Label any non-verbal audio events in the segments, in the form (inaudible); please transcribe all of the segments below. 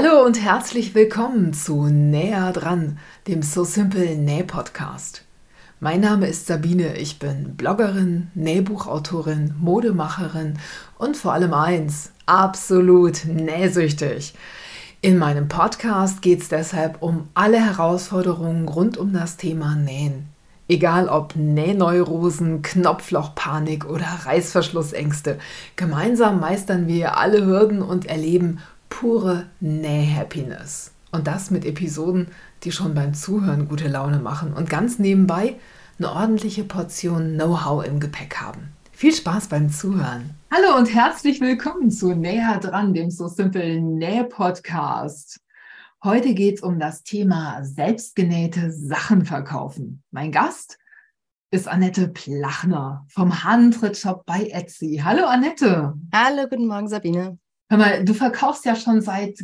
Hallo und herzlich willkommen zu Näher dran, dem So Simple Näh Podcast. Mein Name ist Sabine, ich bin Bloggerin, Nähbuchautorin, Modemacherin und vor allem eins, absolut nähsüchtig. In meinem Podcast geht es deshalb um alle Herausforderungen rund um das Thema Nähen. Egal ob Nähneurosen, Knopflochpanik oder Reißverschlussängste, gemeinsam meistern wir alle Hürden und erleben pure Näh-Happiness. Und das mit Episoden, die schon beim Zuhören gute Laune machen und ganz nebenbei eine ordentliche Portion Know-how im Gepäck haben. Viel Spaß beim Zuhören. Hallo und herzlich willkommen zu Näher dran, dem So Simple Näh-Podcast. Heute geht es um das Thema selbstgenähte Sachen verkaufen. Mein Gast ist Annette Plachner vom Handtrittshop bei Etsy. Hallo Annette. Hallo, guten Morgen Sabine. Hör mal, du verkaufst ja schon seit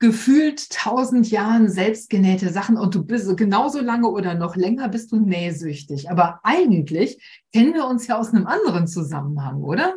gefühlt tausend Jahren selbstgenähte Sachen und du bist genauso lange oder noch länger bist du nähsüchtig. Aber eigentlich kennen wir uns ja aus einem anderen Zusammenhang, oder?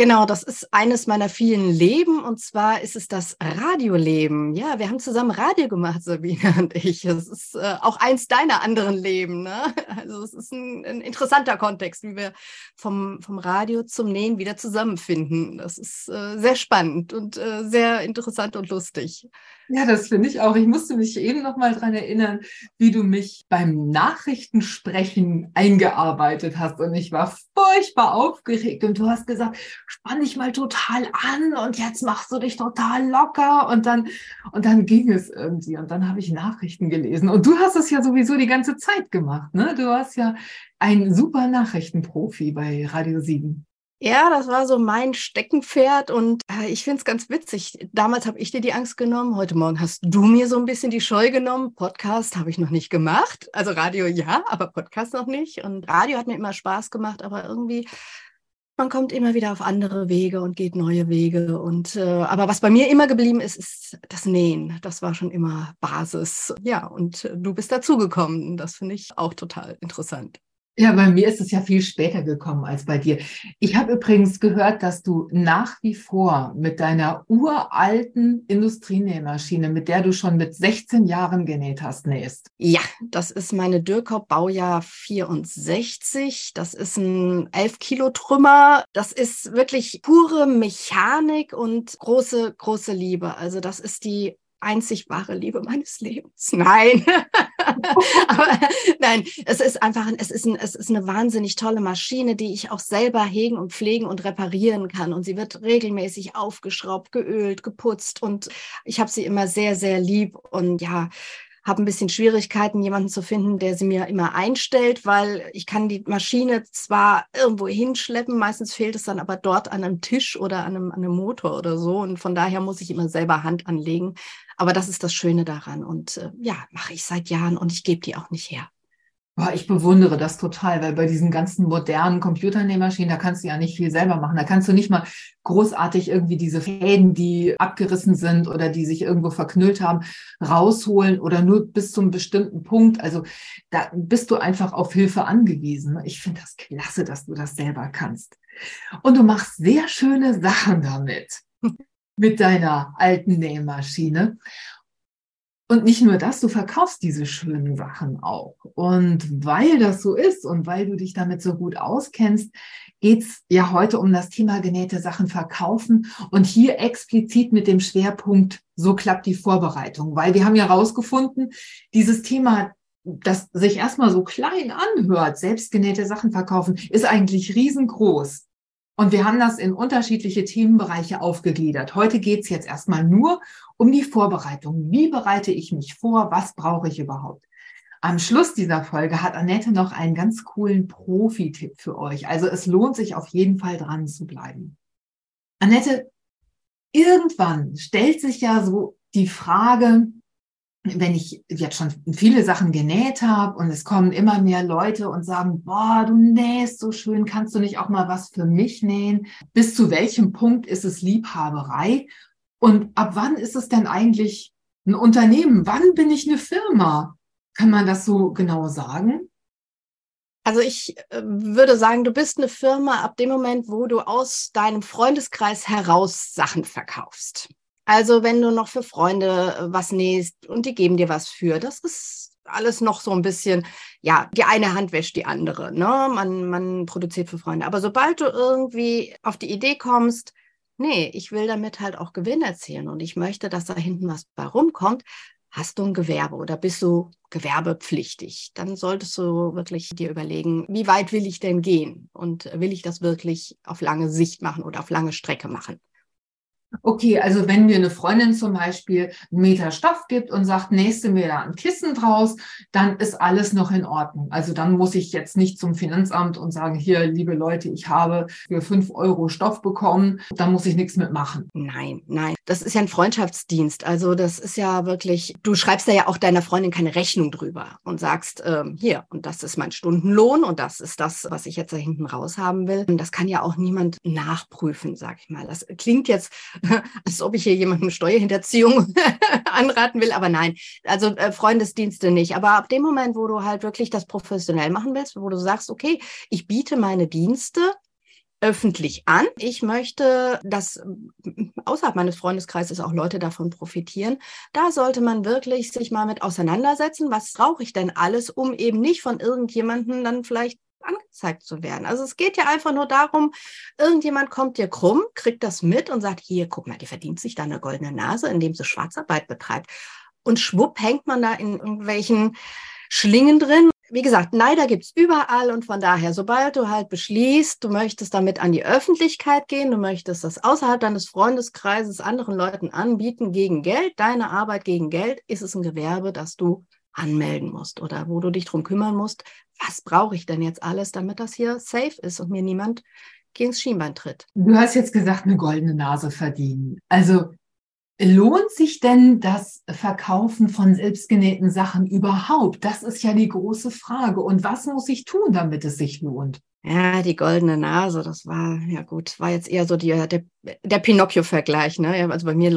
Genau, das ist eines meiner vielen Leben und zwar ist es das Radioleben. Ja, wir haben zusammen Radio gemacht, Sabine (laughs) und ich. Es ist äh, auch eins deiner anderen Leben. Ne? Also es ist ein, ein, interessanter Kontext, wie wir vom, vom Radio zum Nähen wieder zusammenfinden. Das ist äh, sehr spannend und äh, sehr interessant und lustig. Ja, das finde ich auch. Ich musste mich eben noch mal dran erinnern, wie du mich beim Nachrichtensprechen eingearbeitet hast. Und ich war furchtbar aufgeregt. Und du hast gesagt, spann dich mal total an und jetzt machst du dich total locker. Und dann, und dann ging es irgendwie. Und dann habe ich Nachrichten gelesen. Und du hast es ja sowieso die ganze Zeit gemacht. Ne? Du warst ja ein super Nachrichtenprofi bei Radio 7. Ja, das war so mein Steckenpferd und äh, ich finde es ganz witzig. Damals habe ich dir die Angst genommen, heute Morgen hast du mir so ein bisschen die Scheu genommen. Podcast habe ich noch nicht gemacht. Also Radio ja, aber Podcast noch nicht. Und Radio hat mir immer Spaß gemacht, aber irgendwie, man kommt immer wieder auf andere Wege und geht neue Wege. Und äh, aber was bei mir immer geblieben ist, ist das Nähen. Das war schon immer Basis. Ja, und du bist dazugekommen. Das finde ich auch total interessant. Ja, bei mir ist es ja viel später gekommen als bei dir. Ich habe übrigens gehört, dass du nach wie vor mit deiner uralten Industrienähmaschine, mit der du schon mit 16 Jahren genäht hast, nähst. Ja, das ist meine Dürkop Baujahr 64. Das ist ein 11 Kilo Trümmer. Das ist wirklich pure Mechanik und große, große Liebe. Also das ist die einzig wahre Liebe meines Lebens. (laughs) Nein. (laughs) Aber nein, es ist einfach, es ist, ein, es ist eine wahnsinnig tolle Maschine, die ich auch selber hegen und pflegen und reparieren kann. Und sie wird regelmäßig aufgeschraubt, geölt, geputzt. Und ich habe sie immer sehr, sehr lieb. Und ja, habe ein bisschen Schwierigkeiten, jemanden zu finden, der sie mir immer einstellt, weil ich kann die Maschine zwar irgendwo hinschleppen, meistens fehlt es dann aber dort an einem Tisch oder an einem, an einem Motor oder so. Und von daher muss ich immer selber Hand anlegen. Aber das ist das Schöne daran. Und äh, ja, mache ich seit Jahren und ich gebe die auch nicht her. Ich bewundere das total, weil bei diesen ganzen modernen Computernähmaschinen, da kannst du ja nicht viel selber machen. Da kannst du nicht mal großartig irgendwie diese Fäden, die abgerissen sind oder die sich irgendwo verknüllt haben, rausholen oder nur bis zum bestimmten Punkt. Also da bist du einfach auf Hilfe angewiesen. Ich finde das klasse, dass du das selber kannst. Und du machst sehr schöne Sachen damit, (laughs) mit deiner alten Nähmaschine. Und nicht nur das, du verkaufst diese schönen Sachen auch. Und weil das so ist und weil du dich damit so gut auskennst, geht's ja heute um das Thema genähte Sachen verkaufen und hier explizit mit dem Schwerpunkt, so klappt die Vorbereitung. Weil wir haben ja herausgefunden, dieses Thema, das sich erstmal so klein anhört, selbstgenähte Sachen verkaufen, ist eigentlich riesengroß. Und wir haben das in unterschiedliche Themenbereiche aufgegliedert. Heute geht es jetzt erstmal nur um die Vorbereitung. Wie bereite ich mich vor? Was brauche ich überhaupt? Am Schluss dieser Folge hat Annette noch einen ganz coolen Profi-Tipp für euch. Also es lohnt sich auf jeden Fall dran zu bleiben. Annette, irgendwann stellt sich ja so die Frage, wenn ich jetzt schon viele Sachen genäht habe und es kommen immer mehr Leute und sagen, boah, du nähst so schön, kannst du nicht auch mal was für mich nähen? Bis zu welchem Punkt ist es Liebhaberei? Und ab wann ist es denn eigentlich ein Unternehmen? Wann bin ich eine Firma? Kann man das so genau sagen? Also ich äh, würde sagen, du bist eine Firma ab dem Moment, wo du aus deinem Freundeskreis heraus Sachen verkaufst. Also wenn du noch für Freunde äh, was nähst und die geben dir was für, das ist alles noch so ein bisschen, ja, die eine Hand wäscht die andere. Ne? Man, man produziert für Freunde. Aber sobald du irgendwie auf die Idee kommst, nee, ich will damit halt auch Gewinn erzielen und ich möchte, dass da hinten was bei rumkommt, hast du ein Gewerbe oder bist du gewerbepflichtig? Dann solltest du wirklich dir überlegen, wie weit will ich denn gehen und will ich das wirklich auf lange Sicht machen oder auf lange Strecke machen? Okay, also wenn mir eine Freundin zum Beispiel einen Meter Stoff gibt und sagt, nächste mir da ein Kissen draus, dann ist alles noch in Ordnung. Also dann muss ich jetzt nicht zum Finanzamt und sagen, hier, liebe Leute, ich habe für fünf Euro Stoff bekommen, da muss ich nichts mitmachen. Nein, nein. Das ist ja ein Freundschaftsdienst. Also das ist ja wirklich, du schreibst da ja auch deiner Freundin keine Rechnung drüber und sagst, ähm, hier, und das ist mein Stundenlohn und das ist das, was ich jetzt da hinten raus haben will. Und das kann ja auch niemand nachprüfen, sag ich mal. Das klingt jetzt (laughs) als ob ich hier jemandem Steuerhinterziehung (laughs) anraten will, aber nein, also äh, Freundesdienste nicht. Aber ab dem Moment, wo du halt wirklich das professionell machen willst, wo du sagst, okay, ich biete meine Dienste öffentlich an. Ich möchte, dass äh, außerhalb meines Freundeskreises auch Leute davon profitieren. Da sollte man wirklich sich mal mit auseinandersetzen. Was brauche ich denn alles, um eben nicht von irgendjemandem dann vielleicht angezeigt zu werden. Also es geht ja einfach nur darum, irgendjemand kommt dir krumm, kriegt das mit und sagt, hier, guck mal, die verdient sich da eine goldene Nase, indem sie Schwarzarbeit betreibt. Und schwupp hängt man da in irgendwelchen Schlingen drin. Wie gesagt, Neider gibt's überall und von daher, sobald du halt beschließt, du möchtest damit an die Öffentlichkeit gehen, du möchtest das außerhalb deines Freundeskreises anderen Leuten anbieten gegen Geld, deine Arbeit gegen Geld, ist es ein Gewerbe, das du anmelden musst oder wo du dich drum kümmern musst, was brauche ich denn jetzt alles, damit das hier safe ist und mir niemand gegen das Schienbein tritt. Du hast jetzt gesagt, eine goldene Nase verdienen. Also lohnt sich denn das Verkaufen von selbstgenähten Sachen überhaupt? Das ist ja die große Frage. Und was muss ich tun, damit es sich lohnt? Ja, die goldene Nase, das war, ja gut, war jetzt eher so die, der, der Pinocchio-Vergleich. Ne? Also bei mir,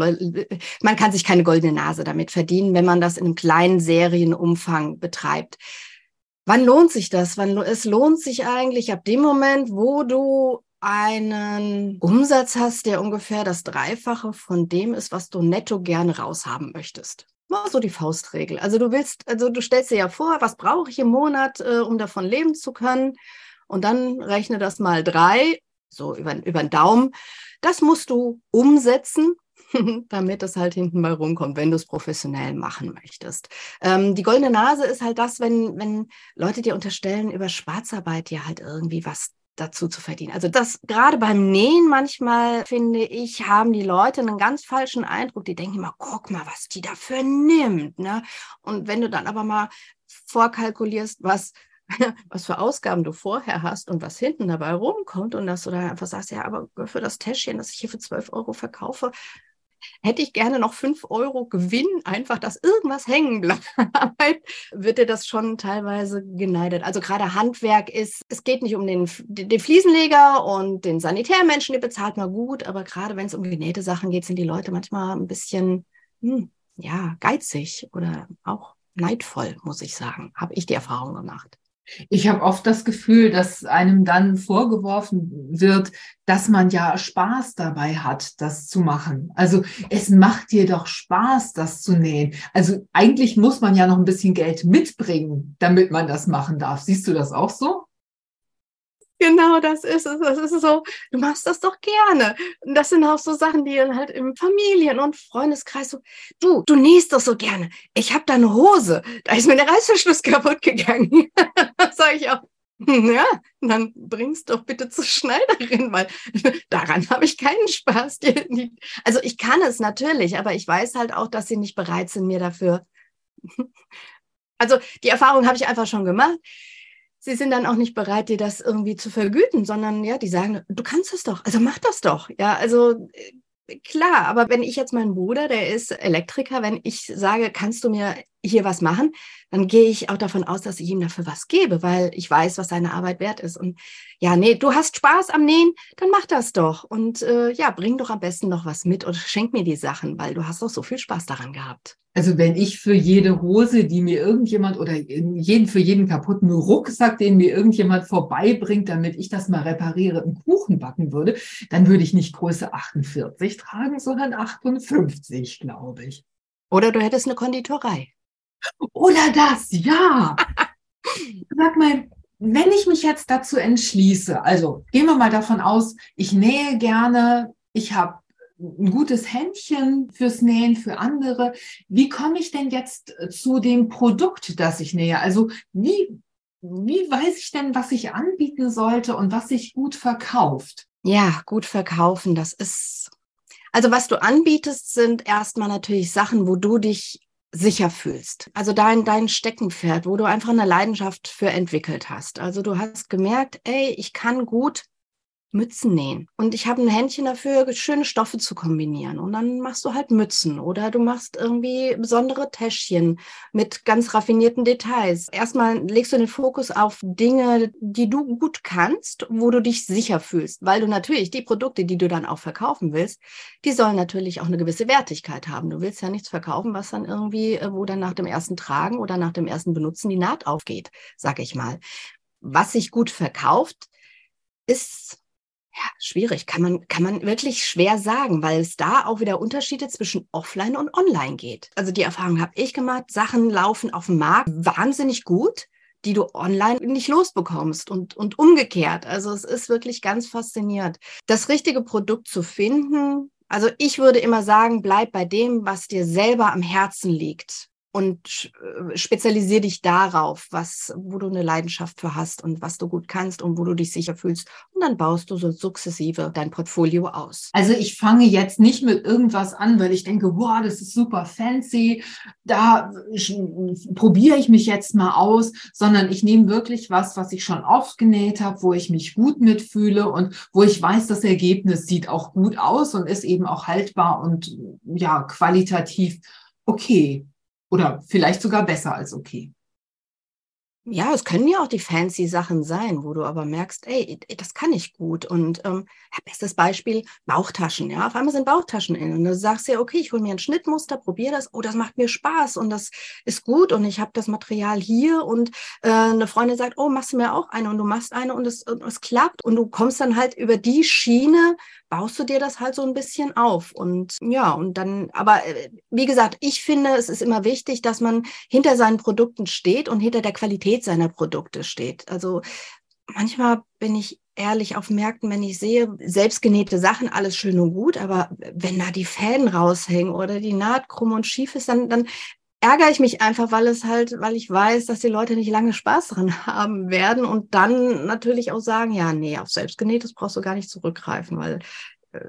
man kann sich keine goldene Nase damit verdienen, wenn man das in einem kleinen Serienumfang betreibt. Wann lohnt sich das? Wann, es lohnt sich eigentlich ab dem Moment, wo du einen Umsatz hast, der ungefähr das Dreifache von dem ist, was du netto gerne raushaben möchtest. Mal so die Faustregel. Also du willst, also du stellst dir ja vor, was brauche ich im Monat, äh, um davon leben zu können? Und dann rechne das mal drei, so über, über den Daumen. Das musst du umsetzen (laughs) damit das halt hinten mal rumkommt, wenn du es professionell machen möchtest. Ähm, die goldene Nase ist halt das, wenn, wenn Leute dir unterstellen, über Schwarzarbeit dir halt irgendwie was dazu zu verdienen. Also das gerade beim Nähen manchmal, finde ich, haben die Leute einen ganz falschen Eindruck. Die denken immer, guck mal, was die dafür nimmt. Ne? Und wenn du dann aber mal vorkalkulierst, was (laughs) was für Ausgaben du vorher hast und was hinten dabei rumkommt und dass du dann einfach sagst, ja, aber für das Täschchen, das ich hier für 12 Euro verkaufe, hätte ich gerne noch fünf Euro Gewinn, einfach, dass irgendwas hängen bleibt, (laughs) wird dir das schon teilweise geneidet. Also gerade Handwerk ist, es geht nicht um den, den Fliesenleger und den Sanitärmenschen, die bezahlt man gut, aber gerade wenn es um genähte Sachen geht, sind die Leute manchmal ein bisschen, hm, ja, geizig oder auch neidvoll, muss ich sagen. Habe ich die Erfahrung gemacht. Ich habe oft das Gefühl, dass einem dann vorgeworfen wird, dass man ja Spaß dabei hat, das zu machen. Also es macht dir doch Spaß, das zu nähen. Also eigentlich muss man ja noch ein bisschen Geld mitbringen, damit man das machen darf. Siehst du das auch so? Genau, das ist es. Das ist so, du machst das doch gerne. Und das sind auch so Sachen, die dann halt im Familien- und Freundeskreis so, du, du nähst doch so gerne. Ich habe da eine Hose, da ist mir der Reißverschluss (laughs) kaputt gegangen. (laughs) Sag ich auch, ja, dann bringst doch bitte zur Schneiderin, weil (laughs) daran habe ich keinen Spaß. Also ich kann es natürlich, aber ich weiß halt auch, dass sie nicht bereit sind, mir dafür. Also die Erfahrung habe ich einfach schon gemacht sie sind dann auch nicht bereit, dir das irgendwie zu vergüten, sondern ja, die sagen, du kannst es doch, also mach das doch. Ja, also äh, klar, aber wenn ich jetzt meinen Bruder, der ist Elektriker, wenn ich sage, kannst du mir hier was machen, dann gehe ich auch davon aus, dass ich ihm dafür was gebe, weil ich weiß, was seine Arbeit wert ist. Und ja, nee, du hast Spaß am Nähen, dann mach das doch. Und äh, ja, bring doch am besten noch was mit oder schenk mir die Sachen, weil du hast doch so viel Spaß daran gehabt. Also wenn ich für jede Hose, die mir irgendjemand oder jeden, für jeden kaputten Rucksack, den mir irgendjemand vorbeibringt, damit ich das mal repariere, einen Kuchen backen würde, dann würde ich nicht Größe 48 tragen, sondern 58, glaube ich. Oder du hättest eine Konditorei. Oder das, ja. Sag mal, wenn ich mich jetzt dazu entschließe, also gehen wir mal davon aus, ich nähe gerne, ich habe ein gutes Händchen fürs Nähen für andere. Wie komme ich denn jetzt zu dem Produkt, das ich nähe? Also wie, wie weiß ich denn, was ich anbieten sollte und was sich gut verkauft? Ja, gut verkaufen, das ist, also was du anbietest, sind erstmal natürlich Sachen, wo du dich sicher fühlst. Also dein, dein Steckenpferd, wo du einfach eine Leidenschaft für entwickelt hast. Also du hast gemerkt, ey, ich kann gut Mützen nähen. Und ich habe ein Händchen dafür, schöne Stoffe zu kombinieren. Und dann machst du halt Mützen oder du machst irgendwie besondere Täschchen mit ganz raffinierten Details. Erstmal legst du den Fokus auf Dinge, die du gut kannst, wo du dich sicher fühlst, weil du natürlich die Produkte, die du dann auch verkaufen willst, die sollen natürlich auch eine gewisse Wertigkeit haben. Du willst ja nichts verkaufen, was dann irgendwie, äh, wo dann nach dem ersten Tragen oder nach dem ersten Benutzen die Naht aufgeht, sag ich mal. Was sich gut verkauft, ist ja, schwierig. Kann man, kann man wirklich schwer sagen, weil es da auch wieder Unterschiede zwischen offline und online geht. Also die Erfahrung habe ich gemacht. Sachen laufen auf dem Markt wahnsinnig gut, die du online nicht losbekommst und, und umgekehrt. Also es ist wirklich ganz faszinierend. Das richtige Produkt zu finden. Also ich würde immer sagen, bleib bei dem, was dir selber am Herzen liegt und äh, spezialisiere dich darauf, was, wo du eine Leidenschaft für hast und was du gut kannst und wo du dich sicher fühlst. Und dann baust du so sukzessive dein Portfolio aus. Also ich fange jetzt nicht mit irgendwas an, weil ich denke, wow, das ist super fancy. Da probiere ich mich jetzt mal aus, sondern ich nehme wirklich was, was ich schon oft genäht habe, wo ich mich gut mitfühle und wo ich weiß, das Ergebnis sieht auch gut aus und ist eben auch haltbar und ja, qualitativ okay. Oder vielleicht sogar besser als okay. Ja, es können ja auch die fancy Sachen sein, wo du aber merkst, ey, das kann ich gut. Und ähm, bestes Beispiel, Bauchtaschen. Ja, auf einmal sind Bauchtaschen in. Und du sagst ja, okay, ich hole mir ein Schnittmuster, probiere das. Oh, das macht mir Spaß und das ist gut. Und ich habe das Material hier. Und äh, eine Freundin sagt, oh, machst du mir auch eine? Und du machst eine und es, und es klappt. Und du kommst dann halt über die Schiene, baust du dir das halt so ein bisschen auf. Und ja, und dann, aber äh, wie gesagt, ich finde, es ist immer wichtig, dass man hinter seinen Produkten steht und hinter der Qualität seiner Produkte steht. Also manchmal bin ich ehrlich auf Märkten, wenn ich sehe, selbstgenähte Sachen, alles schön und gut, aber wenn da die Fäden raushängen oder die Naht krumm und schief ist, dann, dann ärgere ich mich einfach, weil es halt, weil ich weiß, dass die Leute nicht lange Spaß dran (laughs) haben werden und dann natürlich auch sagen, ja, nee, auf selbstgenähtes brauchst du gar nicht zurückgreifen, weil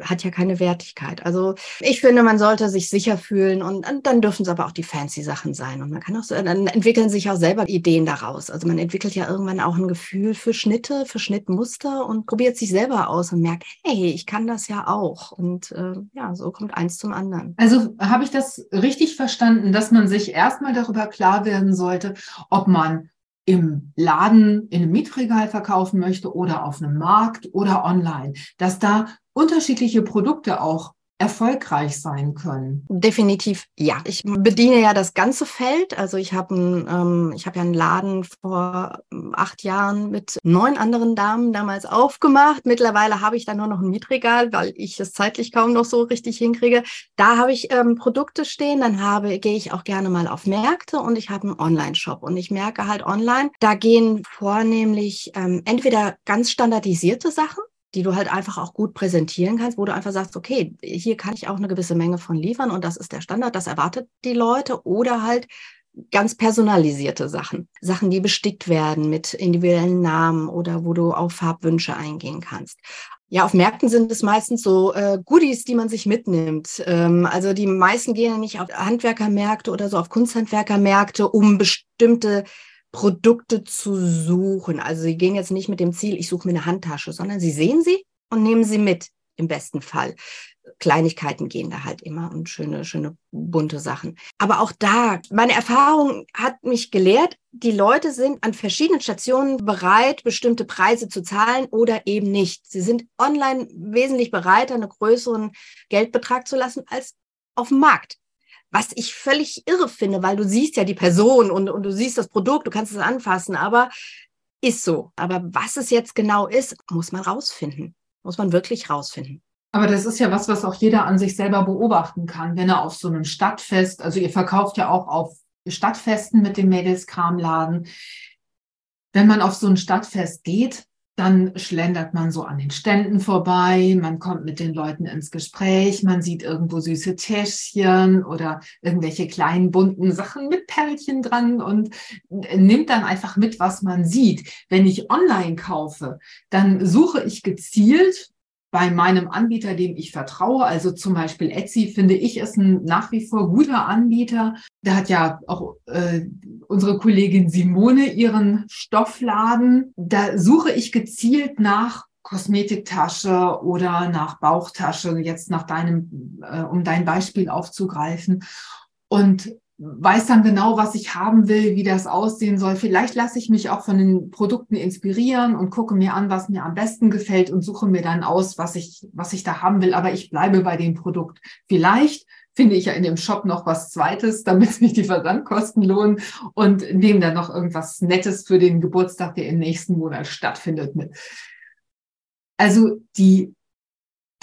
hat ja keine Wertigkeit. Also ich finde, man sollte sich sicher fühlen und, und dann dürfen es aber auch die fancy Sachen sein. Und man kann auch so, dann entwickeln sich auch selber Ideen daraus. Also man entwickelt ja irgendwann auch ein Gefühl für Schnitte, für Schnittmuster und probiert sich selber aus und merkt, hey, ich kann das ja auch. Und äh, ja, so kommt eins zum anderen. Also habe ich das richtig verstanden, dass man sich erstmal darüber klar werden sollte, ob man im Laden in einem Mietregal verkaufen möchte oder auf einem Markt oder online, dass da unterschiedliche Produkte auch erfolgreich sein können? Definitiv ja. Ich bediene ja das ganze Feld. Also ich habe ähm, habe ja einen Laden vor ähm, acht Jahren mit neun anderen Damen damals aufgemacht. Mittlerweile habe ich da nur noch ein Mietregal, weil ich es zeitlich kaum noch so richtig hinkriege. Da habe ich ähm, Produkte stehen. Dann habe gehe ich auch gerne mal auf Märkte und ich habe einen Online-Shop und ich merke halt online, da gehen vornehmlich ähm, entweder ganz standardisierte Sachen die du halt einfach auch gut präsentieren kannst, wo du einfach sagst, okay, hier kann ich auch eine gewisse Menge von liefern und das ist der Standard, das erwartet die Leute oder halt ganz personalisierte Sachen, Sachen, die bestickt werden mit individuellen Namen oder wo du auf Farbwünsche eingehen kannst. Ja, auf Märkten sind es meistens so äh, Goodies, die man sich mitnimmt. Ähm, also die meisten gehen ja nicht auf Handwerkermärkte oder so auf Kunsthandwerkermärkte, um bestimmte Produkte zu suchen. Also Sie gehen jetzt nicht mit dem Ziel, ich suche mir eine Handtasche, sondern Sie sehen sie und nehmen sie mit. im besten Fall. Kleinigkeiten gehen da halt immer und schöne, schöne bunte Sachen. Aber auch da, meine Erfahrung hat mich gelehrt, die Leute sind an verschiedenen Stationen bereit, bestimmte Preise zu zahlen oder eben nicht. Sie sind online wesentlich bereiter, einen größeren Geldbetrag zu lassen als auf dem Markt. Was ich völlig irre finde, weil du siehst ja die Person und, und du siehst das Produkt, du kannst es anfassen, aber ist so. Aber was es jetzt genau ist, muss man rausfinden. Muss man wirklich rausfinden. Aber das ist ja was, was auch jeder an sich selber beobachten kann, wenn er auf so einem Stadtfest, also ihr verkauft ja auch auf Stadtfesten mit dem Mädelskramladen. Wenn man auf so ein Stadtfest geht, dann schlendert man so an den Ständen vorbei, man kommt mit den Leuten ins Gespräch, man sieht irgendwo süße Täschchen oder irgendwelche kleinen bunten Sachen mit Perlchen dran und nimmt dann einfach mit, was man sieht. Wenn ich online kaufe, dann suche ich gezielt bei meinem Anbieter, dem ich vertraue, also zum Beispiel Etsy, finde ich, ist ein nach wie vor guter Anbieter. Da hat ja auch äh, unsere Kollegin Simone ihren Stoffladen. Da suche ich gezielt nach Kosmetiktasche oder nach Bauchtasche, jetzt nach deinem, äh, um dein Beispiel aufzugreifen. Und weiß dann genau, was ich haben will, wie das aussehen soll. Vielleicht lasse ich mich auch von den Produkten inspirieren und gucke mir an, was mir am besten gefällt und suche mir dann aus, was ich, was ich da haben will. Aber ich bleibe bei dem Produkt. Vielleicht finde ich ja in dem Shop noch was Zweites, damit sich die Versandkosten lohnen und nehme dann noch irgendwas Nettes für den Geburtstag, der im nächsten Monat stattfindet. Also die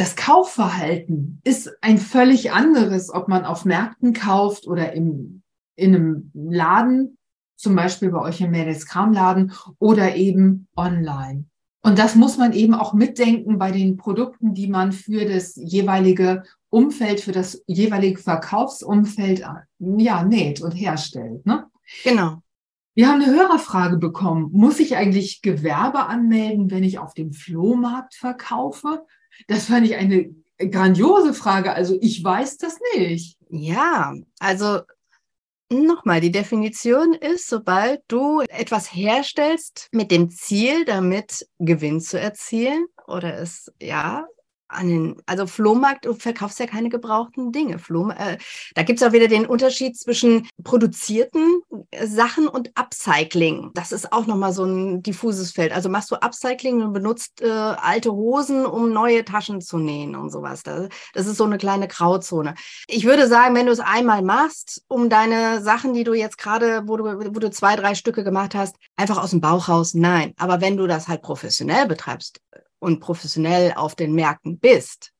das Kaufverhalten ist ein völlig anderes, ob man auf Märkten kauft oder im, in einem Laden, zum Beispiel bei euch im Mädels Kramladen oder eben online. Und das muss man eben auch mitdenken bei den Produkten, die man für das jeweilige Umfeld, für das jeweilige Verkaufsumfeld ja, näht und herstellt. Ne? Genau. Wir haben eine Hörerfrage bekommen. Muss ich eigentlich Gewerbe anmelden, wenn ich auf dem Flohmarkt verkaufe? Das fand ich eine grandiose Frage. Also ich weiß das nicht. Ja, also nochmal, die Definition ist, sobald du etwas herstellst mit dem Ziel, damit Gewinn zu erzielen oder es ja an den, also Flohmarkt, du verkaufst ja keine gebrauchten Dinge. Floh, äh, da gibt es auch wieder den Unterschied zwischen produzierten Sachen und Upcycling. Das ist auch nochmal so ein diffuses Feld. Also machst du Upcycling und benutzt äh, alte Hosen, um neue Taschen zu nähen und sowas. Das, das ist so eine kleine Grauzone. Ich würde sagen, wenn du es einmal machst, um deine Sachen, die du jetzt gerade, wo du, wo du zwei, drei Stücke gemacht hast, einfach aus dem Bauch raus, nein. Aber wenn du das halt professionell betreibst, und professionell auf den Märkten bist.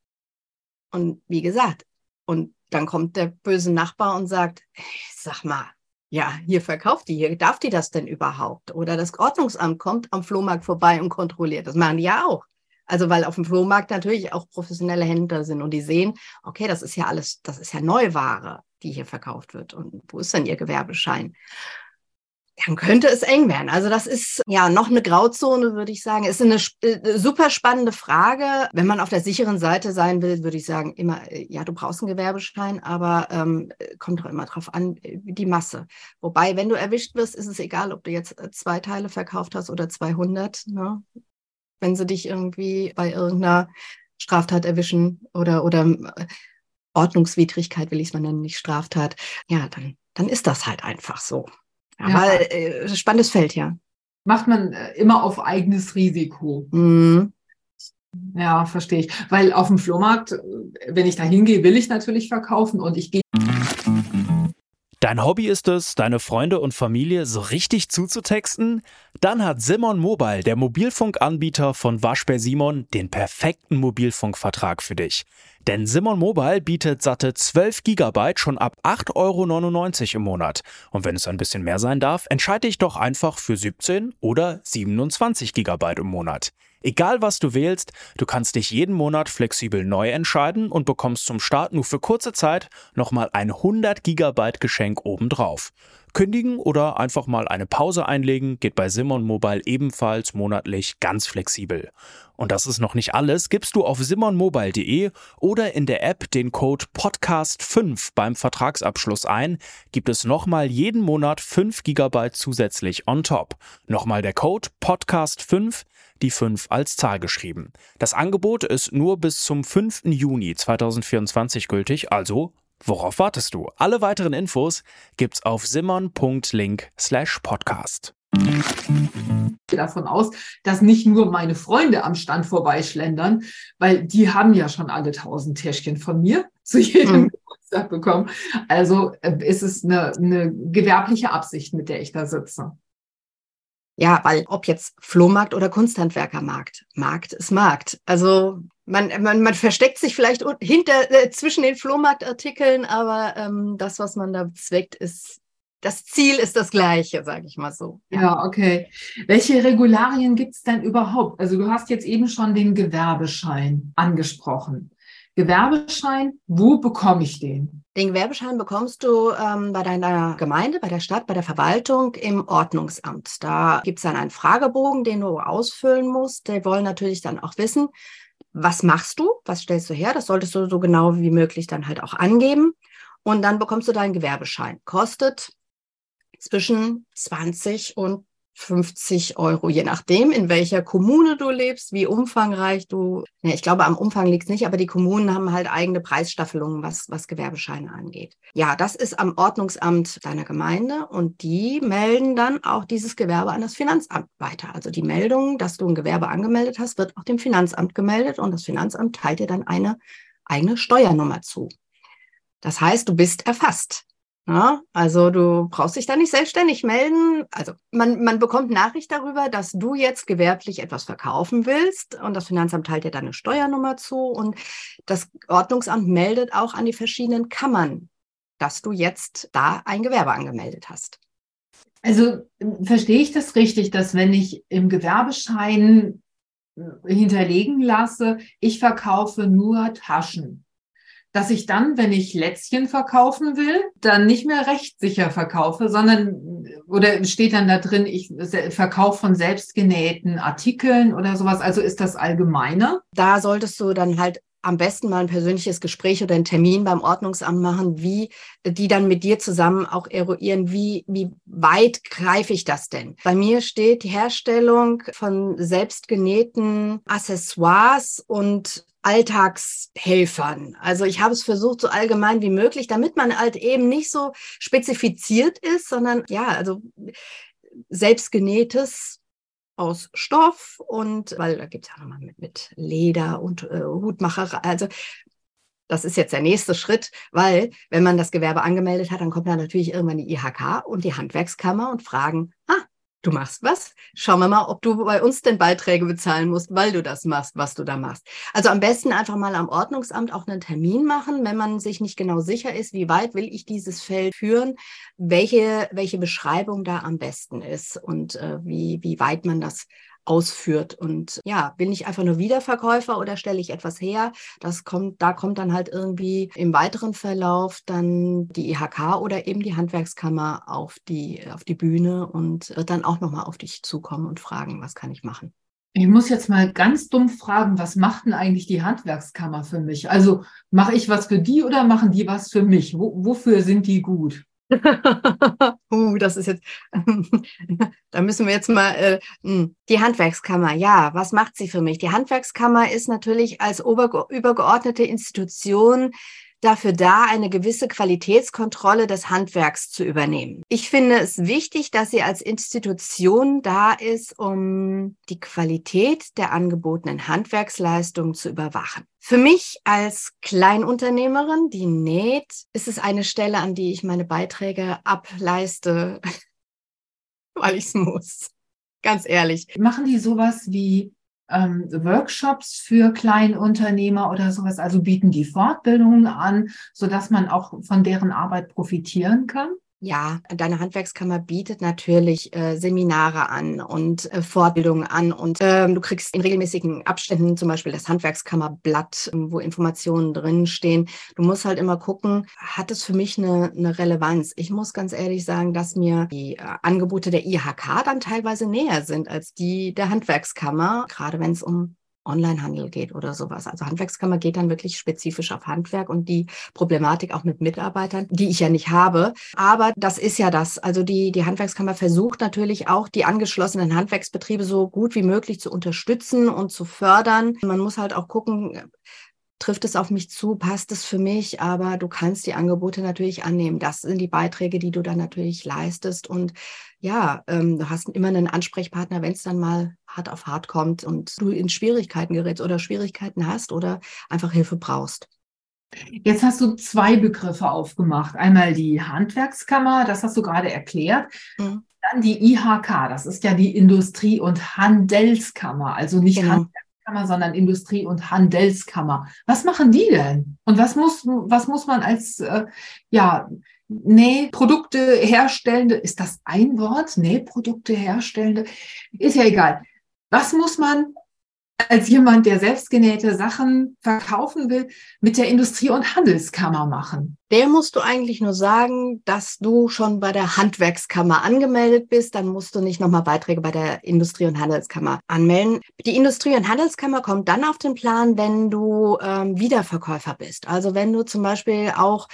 Und wie gesagt, und dann kommt der böse Nachbar und sagt, sag mal, ja, hier verkauft die, hier darf die das denn überhaupt? Oder das Ordnungsamt kommt am Flohmarkt vorbei und kontrolliert. Das machen die ja auch. Also weil auf dem Flohmarkt natürlich auch professionelle Händler sind und die sehen, okay, das ist ja alles, das ist ja Neuware, die hier verkauft wird. Und wo ist denn ihr Gewerbeschein? Dann könnte es eng werden. Also das ist ja noch eine Grauzone, würde ich sagen. Ist eine äh, super spannende Frage. Wenn man auf der sicheren Seite sein will, würde ich sagen, immer, äh, ja, du brauchst einen Gewerbeschein, aber ähm, kommt doch immer drauf an, äh, die Masse. Wobei, wenn du erwischt wirst, ist es egal, ob du jetzt zwei Teile verkauft hast oder 200. Ne? Wenn sie dich irgendwie bei irgendeiner Straftat erwischen oder, oder Ordnungswidrigkeit, will ich es mal nennen, nicht Straftat, ja, dann, dann ist das halt einfach so. Aber ja. äh, spannendes Feld, ja. Macht man äh, immer auf eigenes Risiko. Mhm. Ja, verstehe ich. Weil auf dem Flohmarkt, äh, wenn ich da hingehe, will ich natürlich verkaufen und ich gehe. Dein Hobby ist es, deine Freunde und Familie so richtig zuzutexten? Dann hat Simon Mobile, der Mobilfunkanbieter von Waschbär Simon, den perfekten Mobilfunkvertrag für dich. Denn Simon Mobile bietet satte 12 GB schon ab 8,99 Euro im Monat. Und wenn es ein bisschen mehr sein darf, entscheide dich doch einfach für 17 oder 27 GB im Monat. Egal was du wählst, du kannst dich jeden Monat flexibel neu entscheiden und bekommst zum Start nur für kurze Zeit nochmal ein 100 GB Geschenk obendrauf. Kündigen oder einfach mal eine Pause einlegen geht bei Simon Mobile ebenfalls monatlich ganz flexibel. Und das ist noch nicht alles. Gibst du auf simonmobile.de oder in der App den Code Podcast5 beim Vertragsabschluss ein, gibt es nochmal jeden Monat 5 GB zusätzlich on top. Nochmal der Code Podcast5 die 5 als Zahl geschrieben. Das Angebot ist nur bis zum 5. Juni 2024 gültig, also worauf wartest du? Alle weiteren Infos gibt's auf simon.link/podcast davon aus, dass nicht nur meine Freunde am Stand vorbeischlendern, weil die haben ja schon alle tausend Täschchen von mir zu jedem mhm. Geburtstag bekommen. Also äh, ist es eine, eine gewerbliche Absicht, mit der ich da sitze. Ja, weil ob jetzt Flohmarkt oder Kunsthandwerkermarkt, Markt ist Markt. Also man, man, man versteckt sich vielleicht hinter äh, zwischen den Flohmarktartikeln, aber ähm, das, was man da bezweckt, ist das Ziel ist das gleiche, sage ich mal so. Ja, okay. Welche Regularien gibt es denn überhaupt? Also du hast jetzt eben schon den Gewerbeschein angesprochen. Gewerbeschein, wo bekomme ich den? Den Gewerbeschein bekommst du ähm, bei deiner Gemeinde, bei der Stadt, bei der Verwaltung im Ordnungsamt. Da gibt es dann einen Fragebogen, den du ausfüllen musst. Die wollen natürlich dann auch wissen, was machst du, was stellst du her. Das solltest du so genau wie möglich dann halt auch angeben. Und dann bekommst du deinen Gewerbeschein. Kostet zwischen 20 und 50 Euro, je nachdem, in welcher Kommune du lebst, wie umfangreich du, ne, ich glaube, am Umfang liegt es nicht, aber die Kommunen haben halt eigene Preisstaffelungen, was, was Gewerbescheine angeht. Ja, das ist am Ordnungsamt deiner Gemeinde und die melden dann auch dieses Gewerbe an das Finanzamt weiter. Also die Meldung, dass du ein Gewerbe angemeldet hast, wird auch dem Finanzamt gemeldet und das Finanzamt teilt dir dann eine eigene Steuernummer zu. Das heißt, du bist erfasst. Ja, also du brauchst dich da nicht selbstständig melden. Also man, man bekommt Nachricht darüber, dass du jetzt gewerblich etwas verkaufen willst und das Finanzamt teilt dir deine Steuernummer zu und das Ordnungsamt meldet auch an die verschiedenen Kammern, dass du jetzt da ein Gewerbe angemeldet hast. Also verstehe ich das richtig, dass wenn ich im Gewerbeschein hinterlegen lasse, ich verkaufe nur Taschen dass ich dann, wenn ich Lätzchen verkaufen will, dann nicht mehr rechtssicher verkaufe, sondern oder steht dann da drin, ich verkaufe von selbstgenähten Artikeln oder sowas. Also ist das allgemeiner? Da solltest du dann halt am besten mal ein persönliches Gespräch oder einen Termin beim Ordnungsamt machen, wie die dann mit dir zusammen auch eruieren, wie, wie weit greife ich das denn? Bei mir steht die Herstellung von selbstgenähten Accessoires und Alltagshelfern. Also ich habe es versucht, so allgemein wie möglich, damit man halt eben nicht so spezifiziert ist, sondern ja, also selbstgenähtes aus Stoff und weil da gibt es ja nochmal mit, mit Leder und äh, Hutmacherei. Also das ist jetzt der nächste Schritt, weil wenn man das Gewerbe angemeldet hat, dann kommt da natürlich irgendwann die IHK und die Handwerkskammer und fragen, ah, du machst was. Schauen wir mal, ob du bei uns denn Beiträge bezahlen musst, weil du das machst, was du da machst. Also am besten einfach mal am Ordnungsamt auch einen Termin machen, wenn man sich nicht genau sicher ist, wie weit will ich dieses Feld führen, welche, welche Beschreibung da am besten ist und äh, wie, wie weit man das ausführt. Und ja, bin ich einfach nur Wiederverkäufer oder stelle ich etwas her? Das kommt, da kommt dann halt irgendwie im weiteren Verlauf dann die IHK oder eben die Handwerkskammer auf die, auf die Bühne und wird dann auch nochmal auf dich zukommen und fragen, was kann ich machen? Ich muss jetzt mal ganz dumm fragen, was macht denn eigentlich die Handwerkskammer für mich? Also mache ich was für die oder machen die was für mich? Wo, wofür sind die gut? (laughs) uh, das ist jetzt, (laughs) da müssen wir jetzt mal, äh, hm, die Handwerkskammer, ja, was macht sie für mich? Die Handwerkskammer ist natürlich als übergeordnete Institution dafür da, eine gewisse Qualitätskontrolle des Handwerks zu übernehmen. Ich finde es wichtig, dass sie als Institution da ist, um die Qualität der angebotenen Handwerksleistungen zu überwachen. Für mich als Kleinunternehmerin, die näht, ist es eine Stelle, an die ich meine Beiträge ableiste, (laughs) weil ich es muss. Ganz ehrlich. Machen die sowas wie ähm, Workshops für Kleinunternehmer oder sowas? Also bieten die Fortbildungen an, sodass man auch von deren Arbeit profitieren kann? Ja, deine Handwerkskammer bietet natürlich äh, Seminare an und äh, Fortbildungen an und ähm, du kriegst in regelmäßigen Abständen zum Beispiel das Handwerkskammerblatt, wo Informationen drinstehen. Du musst halt immer gucken, hat es für mich eine, eine Relevanz? Ich muss ganz ehrlich sagen, dass mir die äh, Angebote der IHK dann teilweise näher sind als die der Handwerkskammer, gerade wenn es um Onlinehandel geht oder sowas. Also Handwerkskammer geht dann wirklich spezifisch auf Handwerk und die Problematik auch mit Mitarbeitern, die ich ja nicht habe. Aber das ist ja das. Also die, die Handwerkskammer versucht natürlich auch, die angeschlossenen Handwerksbetriebe so gut wie möglich zu unterstützen und zu fördern. Man muss halt auch gucken, trifft es auf mich zu, passt es für mich, aber du kannst die Angebote natürlich annehmen. Das sind die Beiträge, die du dann natürlich leistest. Und ja, ähm, du hast immer einen Ansprechpartner, wenn es dann mal hart auf hart kommt und du in Schwierigkeiten gerätst oder Schwierigkeiten hast oder einfach Hilfe brauchst. Jetzt hast du zwei Begriffe aufgemacht. Einmal die Handwerkskammer, das hast du gerade erklärt. Mhm. Dann die IHK, das ist ja die Industrie- und Handelskammer, also nicht genau. Handwerk Handelskammer, sondern Industrie- und Handelskammer. Was machen die denn? Und was muss, was muss man als, äh, ja, Nähprodukte herstellende, ist das ein Wort? Nähprodukte herstellende? Ist ja egal. Was muss man als jemand, der selbstgenähte Sachen verkaufen will, mit der Industrie- und Handelskammer machen? Der musst du eigentlich nur sagen, dass du schon bei der Handwerkskammer angemeldet bist. Dann musst du nicht nochmal Beiträge bei der Industrie- und Handelskammer anmelden. Die Industrie- und Handelskammer kommt dann auf den Plan, wenn du ähm, Wiederverkäufer bist. Also wenn du zum Beispiel auch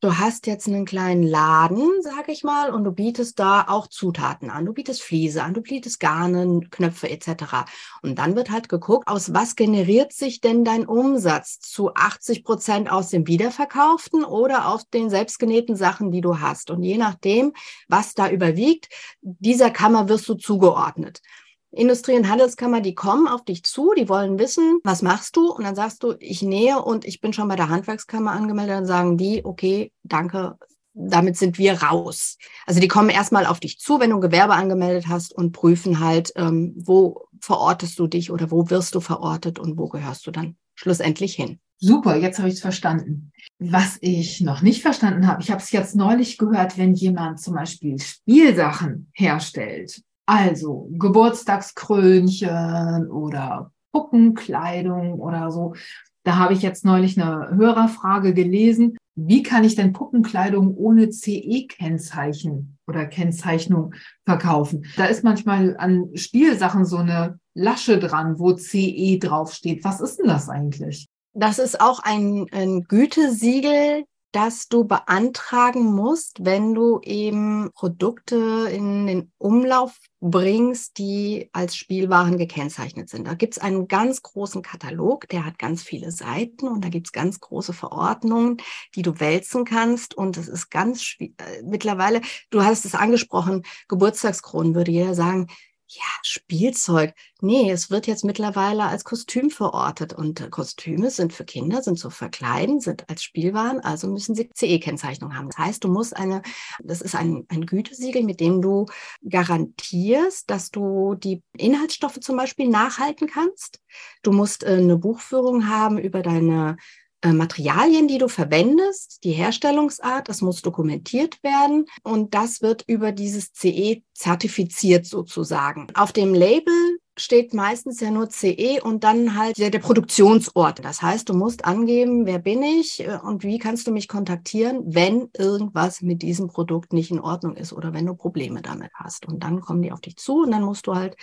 Du hast jetzt einen kleinen Laden, sag ich mal, und du bietest da auch Zutaten an. Du bietest Fliese an, du bietest Garnen, Knöpfe etc. Und dann wird halt geguckt, aus was generiert sich denn dein Umsatz? Zu 80 Prozent aus dem Wiederverkauften oder aus den selbstgenähten Sachen, die du hast. Und je nachdem, was da überwiegt, dieser Kammer wirst du zugeordnet. Industrie- und Handelskammer, die kommen auf dich zu, die wollen wissen, was machst du? Und dann sagst du, ich nähe und ich bin schon bei der Handwerkskammer angemeldet. Dann sagen die, okay, danke, damit sind wir raus. Also die kommen erstmal auf dich zu, wenn du Gewerbe angemeldet hast und prüfen halt, ähm, wo verortest du dich oder wo wirst du verortet und wo gehörst du dann schlussendlich hin. Super, jetzt habe ich es verstanden. Was ich noch nicht verstanden habe, ich habe es jetzt neulich gehört, wenn jemand zum Beispiel Spielsachen herstellt also Geburtstagskrönchen oder Puppenkleidung oder so. Da habe ich jetzt neulich eine Hörerfrage gelesen. Wie kann ich denn Puppenkleidung ohne CE-Kennzeichen oder Kennzeichnung verkaufen? Da ist manchmal an Spielsachen so eine Lasche dran, wo CE draufsteht. Was ist denn das eigentlich? Das ist auch ein, ein Gütesiegel das du beantragen musst, wenn du eben Produkte in den Umlauf bringst, die als Spielwaren gekennzeichnet sind. Da gibt es einen ganz großen Katalog, der hat ganz viele Seiten und da gibt es ganz große Verordnungen, die du wälzen kannst. Und es ist ganz äh, mittlerweile, du hast es angesprochen, Geburtstagskronen würde jeder sagen, ja, Spielzeug. Nee, es wird jetzt mittlerweile als Kostüm verortet und äh, Kostüme sind für Kinder, sind zu verkleiden, sind als Spielwaren, also müssen sie CE-Kennzeichnung haben. Das heißt, du musst eine, das ist ein, ein Gütesiegel, mit dem du garantierst, dass du die Inhaltsstoffe zum Beispiel nachhalten kannst. Du musst äh, eine Buchführung haben über deine Materialien, die du verwendest, die Herstellungsart, das muss dokumentiert werden und das wird über dieses CE zertifiziert sozusagen. Auf dem Label steht meistens ja nur CE und dann halt der, der, Produktionsort. Das heißt, du musst angeben, wer bin ich äh, und wie kannst du mich kontaktieren, wenn irgendwas mit diesem Produkt nicht in Ordnung ist oder wenn du Probleme damit hast. Und dann kommen die auf dich zu und dann musst du halt,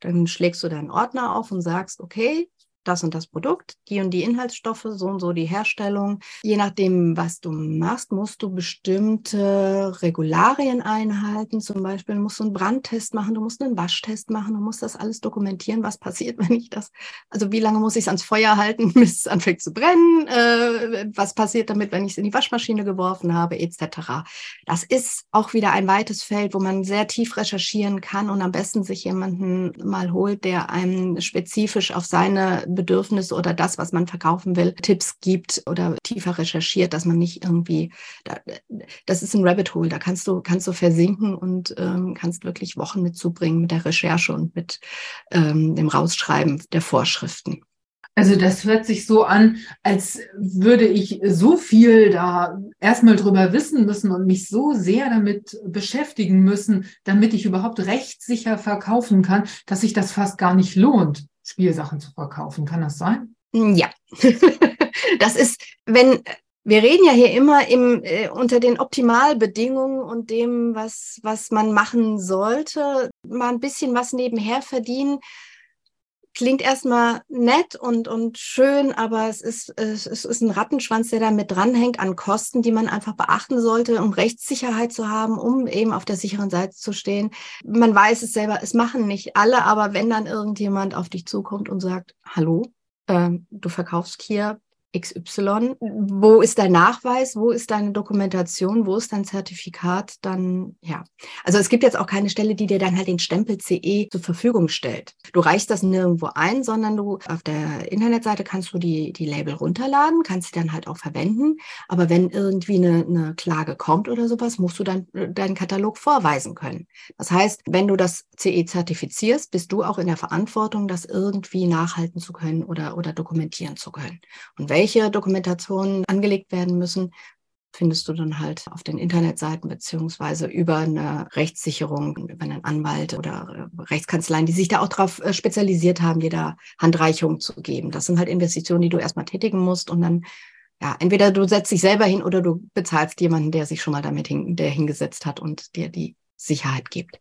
dann schlägst du deinen Ordner auf und sagst, okay, das und das Produkt, die und die Inhaltsstoffe, so und so die Herstellung. Je nachdem, was du machst, musst du bestimmte Regularien einhalten. Zum Beispiel musst du einen Brandtest machen, du musst einen Waschtest machen, du musst das alles dokumentieren, was passiert, (laughs) wenn ich das, also wie lange muss ich es ans Feuer halten, (laughs) bis es anfängt zu brennen, äh, was passiert damit, wenn ich es in die Waschmaschine geworfen habe, etc. Das ist auch wieder ein weites Feld, wo man sehr tief recherchieren kann und am besten sich jemanden mal holt, der einem spezifisch auf seine Bedürfnis oder das, was man verkaufen will, Tipps gibt oder tiefer recherchiert, dass man nicht irgendwie, das ist ein Rabbit Hole, da kannst du, kannst du versinken und ähm, kannst wirklich Wochen mitzubringen mit der Recherche und mit ähm, dem Rausschreiben der Vorschriften. Also das hört sich so an, als würde ich so viel da erstmal drüber wissen müssen und mich so sehr damit beschäftigen müssen, damit ich überhaupt rechtssicher verkaufen kann, dass sich das fast gar nicht lohnt. Spielsachen zu verkaufen. Kann das sein? Ja, (laughs) das ist, wenn wir reden ja hier immer im, äh, unter den Optimalbedingungen und dem, was, was man machen sollte, mal ein bisschen was nebenher verdienen. Klingt erstmal nett und, und schön, aber es ist, es, ist ein Rattenschwanz, der da mit dranhängt an Kosten, die man einfach beachten sollte, um Rechtssicherheit zu haben, um eben auf der sicheren Seite zu stehen. Man weiß es selber, es machen nicht alle, aber wenn dann irgendjemand auf dich zukommt und sagt, hallo, äh, du verkaufst hier XY, wo ist dein Nachweis, wo ist deine Dokumentation, wo ist dein Zertifikat, dann ja. Also es gibt jetzt auch keine Stelle, die dir dann halt den Stempel CE zur Verfügung stellt. Du reichst das nirgendwo ein, sondern du auf der Internetseite kannst du die, die Label runterladen, kannst sie dann halt auch verwenden. Aber wenn irgendwie eine, eine Klage kommt oder sowas, musst du dann äh, deinen Katalog vorweisen können. Das heißt, wenn du das CE zertifizierst, bist du auch in der Verantwortung, das irgendwie nachhalten zu können oder, oder dokumentieren zu können. Und wenn welche Dokumentationen angelegt werden müssen, findest du dann halt auf den Internetseiten beziehungsweise über eine Rechtssicherung, über einen Anwalt oder äh, Rechtskanzleien, die sich da auch darauf äh, spezialisiert haben, dir da Handreichungen zu geben. Das sind halt Investitionen, die du erstmal tätigen musst und dann ja, entweder du setzt dich selber hin oder du bezahlst jemanden, der sich schon mal damit hin, der hingesetzt hat und dir die Sicherheit gibt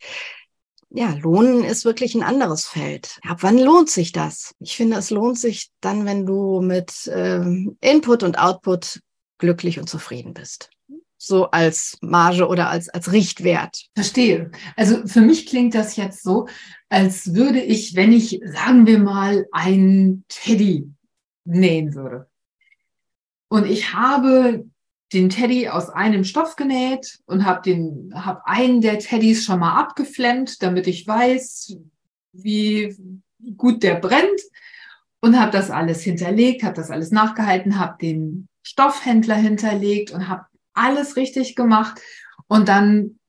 ja, Lohnen ist wirklich ein anderes Feld. Ab wann lohnt sich das? Ich finde, es lohnt sich dann, wenn du mit ähm, Input und Output glücklich und zufrieden bist. So als Marge oder als, als Richtwert. Verstehe. Also für mich klingt das jetzt so, als würde ich, wenn ich, sagen wir mal, ein Teddy nähen würde. Und ich habe den Teddy aus einem Stoff genäht und habe den, habe einen der Teddys schon mal abgeflemmt, damit ich weiß, wie gut der brennt und habe das alles hinterlegt, habe das alles nachgehalten, habe den Stoffhändler hinterlegt und habe alles richtig gemacht und dann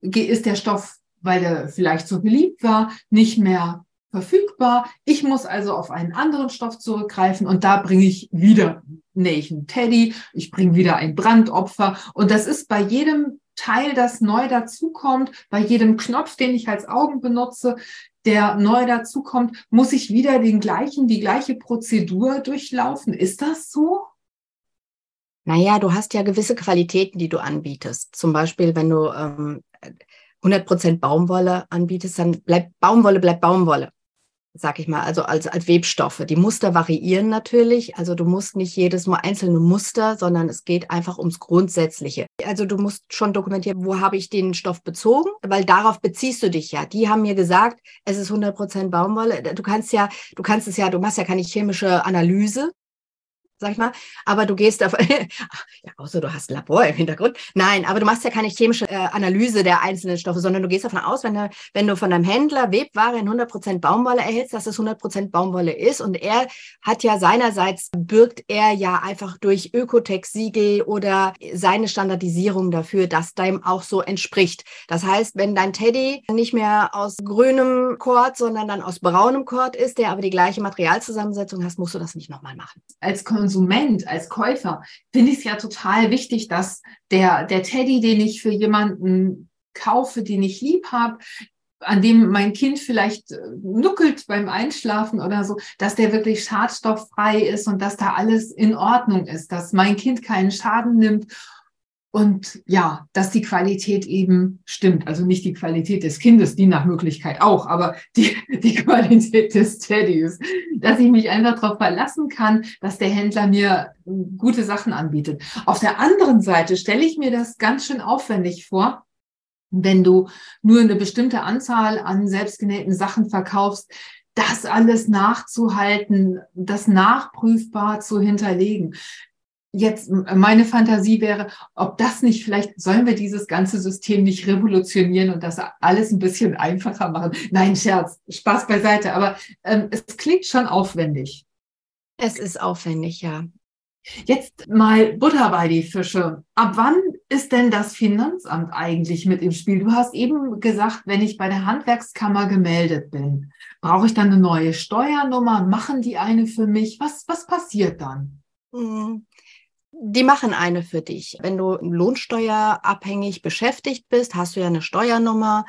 ist der Stoff, weil der vielleicht so beliebt war, nicht mehr verfügbar. Ich muss also auf einen anderen Stoff zurückgreifen und da bringe ich wieder nähe ich einen Teddy, ich bringe wieder ein Brandopfer und das ist bei jedem Teil, das neu dazukommt, bei jedem Knopf, den ich als Augen benutze, der neu dazukommt, muss ich wieder den gleichen, die gleiche Prozedur durchlaufen. Ist das so? Naja, du hast ja gewisse Qualitäten, die du anbietest. Zum Beispiel, wenn du ähm, 100% Baumwolle anbietest, dann bleibt Baumwolle, bleibt Baumwolle sag ich mal, also als, als Webstoffe. Die Muster variieren natürlich. Also du musst nicht jedes Mal einzelne Muster, sondern es geht einfach ums Grundsätzliche. Also du musst schon dokumentieren, wo habe ich den Stoff bezogen, weil darauf beziehst du dich ja. Die haben mir gesagt, es ist 100 Prozent Baumwolle. Du kannst ja, du kannst es ja, du machst ja keine chemische Analyse sag ich mal. Aber du gehst auf, (laughs) ja, außer du hast ein Labor im Hintergrund. Nein, aber du machst ja keine chemische äh, Analyse der einzelnen Stoffe, sondern du gehst davon aus, wenn du, wenn du von deinem Händler Webware in 100% Baumwolle erhältst, dass es 100% Baumwolle ist. Und er hat ja seinerseits, birgt er ja einfach durch Ökotex-Siegel oder seine Standardisierung dafür, dass deinem auch so entspricht. Das heißt, wenn dein Teddy nicht mehr aus grünem Kord, sondern dann aus braunem Kord ist, der aber die gleiche Materialzusammensetzung hast, musst du das nicht nochmal machen. Als Konsument, als Käufer, finde ich es ja total wichtig, dass der, der Teddy, den ich für jemanden kaufe, den ich lieb habe, an dem mein Kind vielleicht äh, nuckelt beim Einschlafen oder so, dass der wirklich schadstofffrei ist und dass da alles in Ordnung ist, dass mein Kind keinen Schaden nimmt und ja, dass die Qualität eben stimmt. Also nicht die Qualität des Kindes, die nach Möglichkeit auch, aber die, (laughs) die Qualität des Teddys. Dass ich mich einfach darauf verlassen kann, dass der Händler mir gute Sachen anbietet. Auf der anderen Seite stelle ich mir das ganz schön aufwendig vor, wenn du nur eine bestimmte Anzahl an selbstgenähten Sachen verkaufst, das alles nachzuhalten, das nachprüfbar zu hinterlegen jetzt meine Fantasie wäre, ob das nicht vielleicht, sollen wir dieses ganze System nicht revolutionieren und das alles ein bisschen einfacher machen? Nein, Scherz, Spaß beiseite, aber ähm, es klingt schon aufwendig. Es ist aufwendig, ja. Jetzt mal Butter bei die Fische. Ab wann ist denn das Finanzamt eigentlich mit im Spiel? Du hast eben gesagt, wenn ich bei der Handwerkskammer gemeldet bin, brauche ich dann eine neue Steuernummer? Machen die eine für mich? Was, was passiert dann? Hm. Die machen eine für dich. Wenn du lohnsteuerabhängig beschäftigt bist, hast du ja eine Steuernummer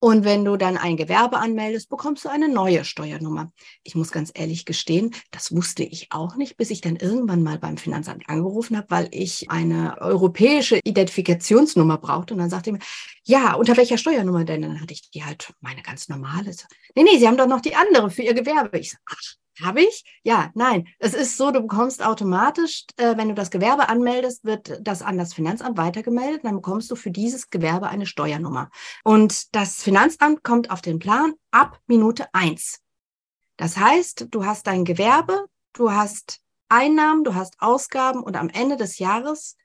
Und wenn du dann ein Gewerbe anmeldest, bekommst du eine neue Steuernummer. Ich muss ganz ehrlich gestehen, das wusste ich auch nicht, bis ich dann irgendwann mal beim Finanzamt angerufen habe, weil ich eine europäische Identifikationsnummer brauchte. Und dann sagte ich mir, ja, unter welcher Steuernummer denn? Dann hatte ich die halt meine ganz normale. Nee, nee, Sie haben doch noch die andere für Ihr Gewerbe. Ich so, ach, habe ich? Ja, nein. Es ist so, du bekommst automatisch, äh, wenn du das Gewerbe anmeldest, wird das an das Finanzamt weitergemeldet. Dann bekommst du für dieses Gewerbe eine Steuernummer. Und das Finanzamt kommt auf den Plan ab Minute eins. Das heißt, du hast dein Gewerbe, du hast Einnahmen, du hast Ausgaben und am Ende des Jahres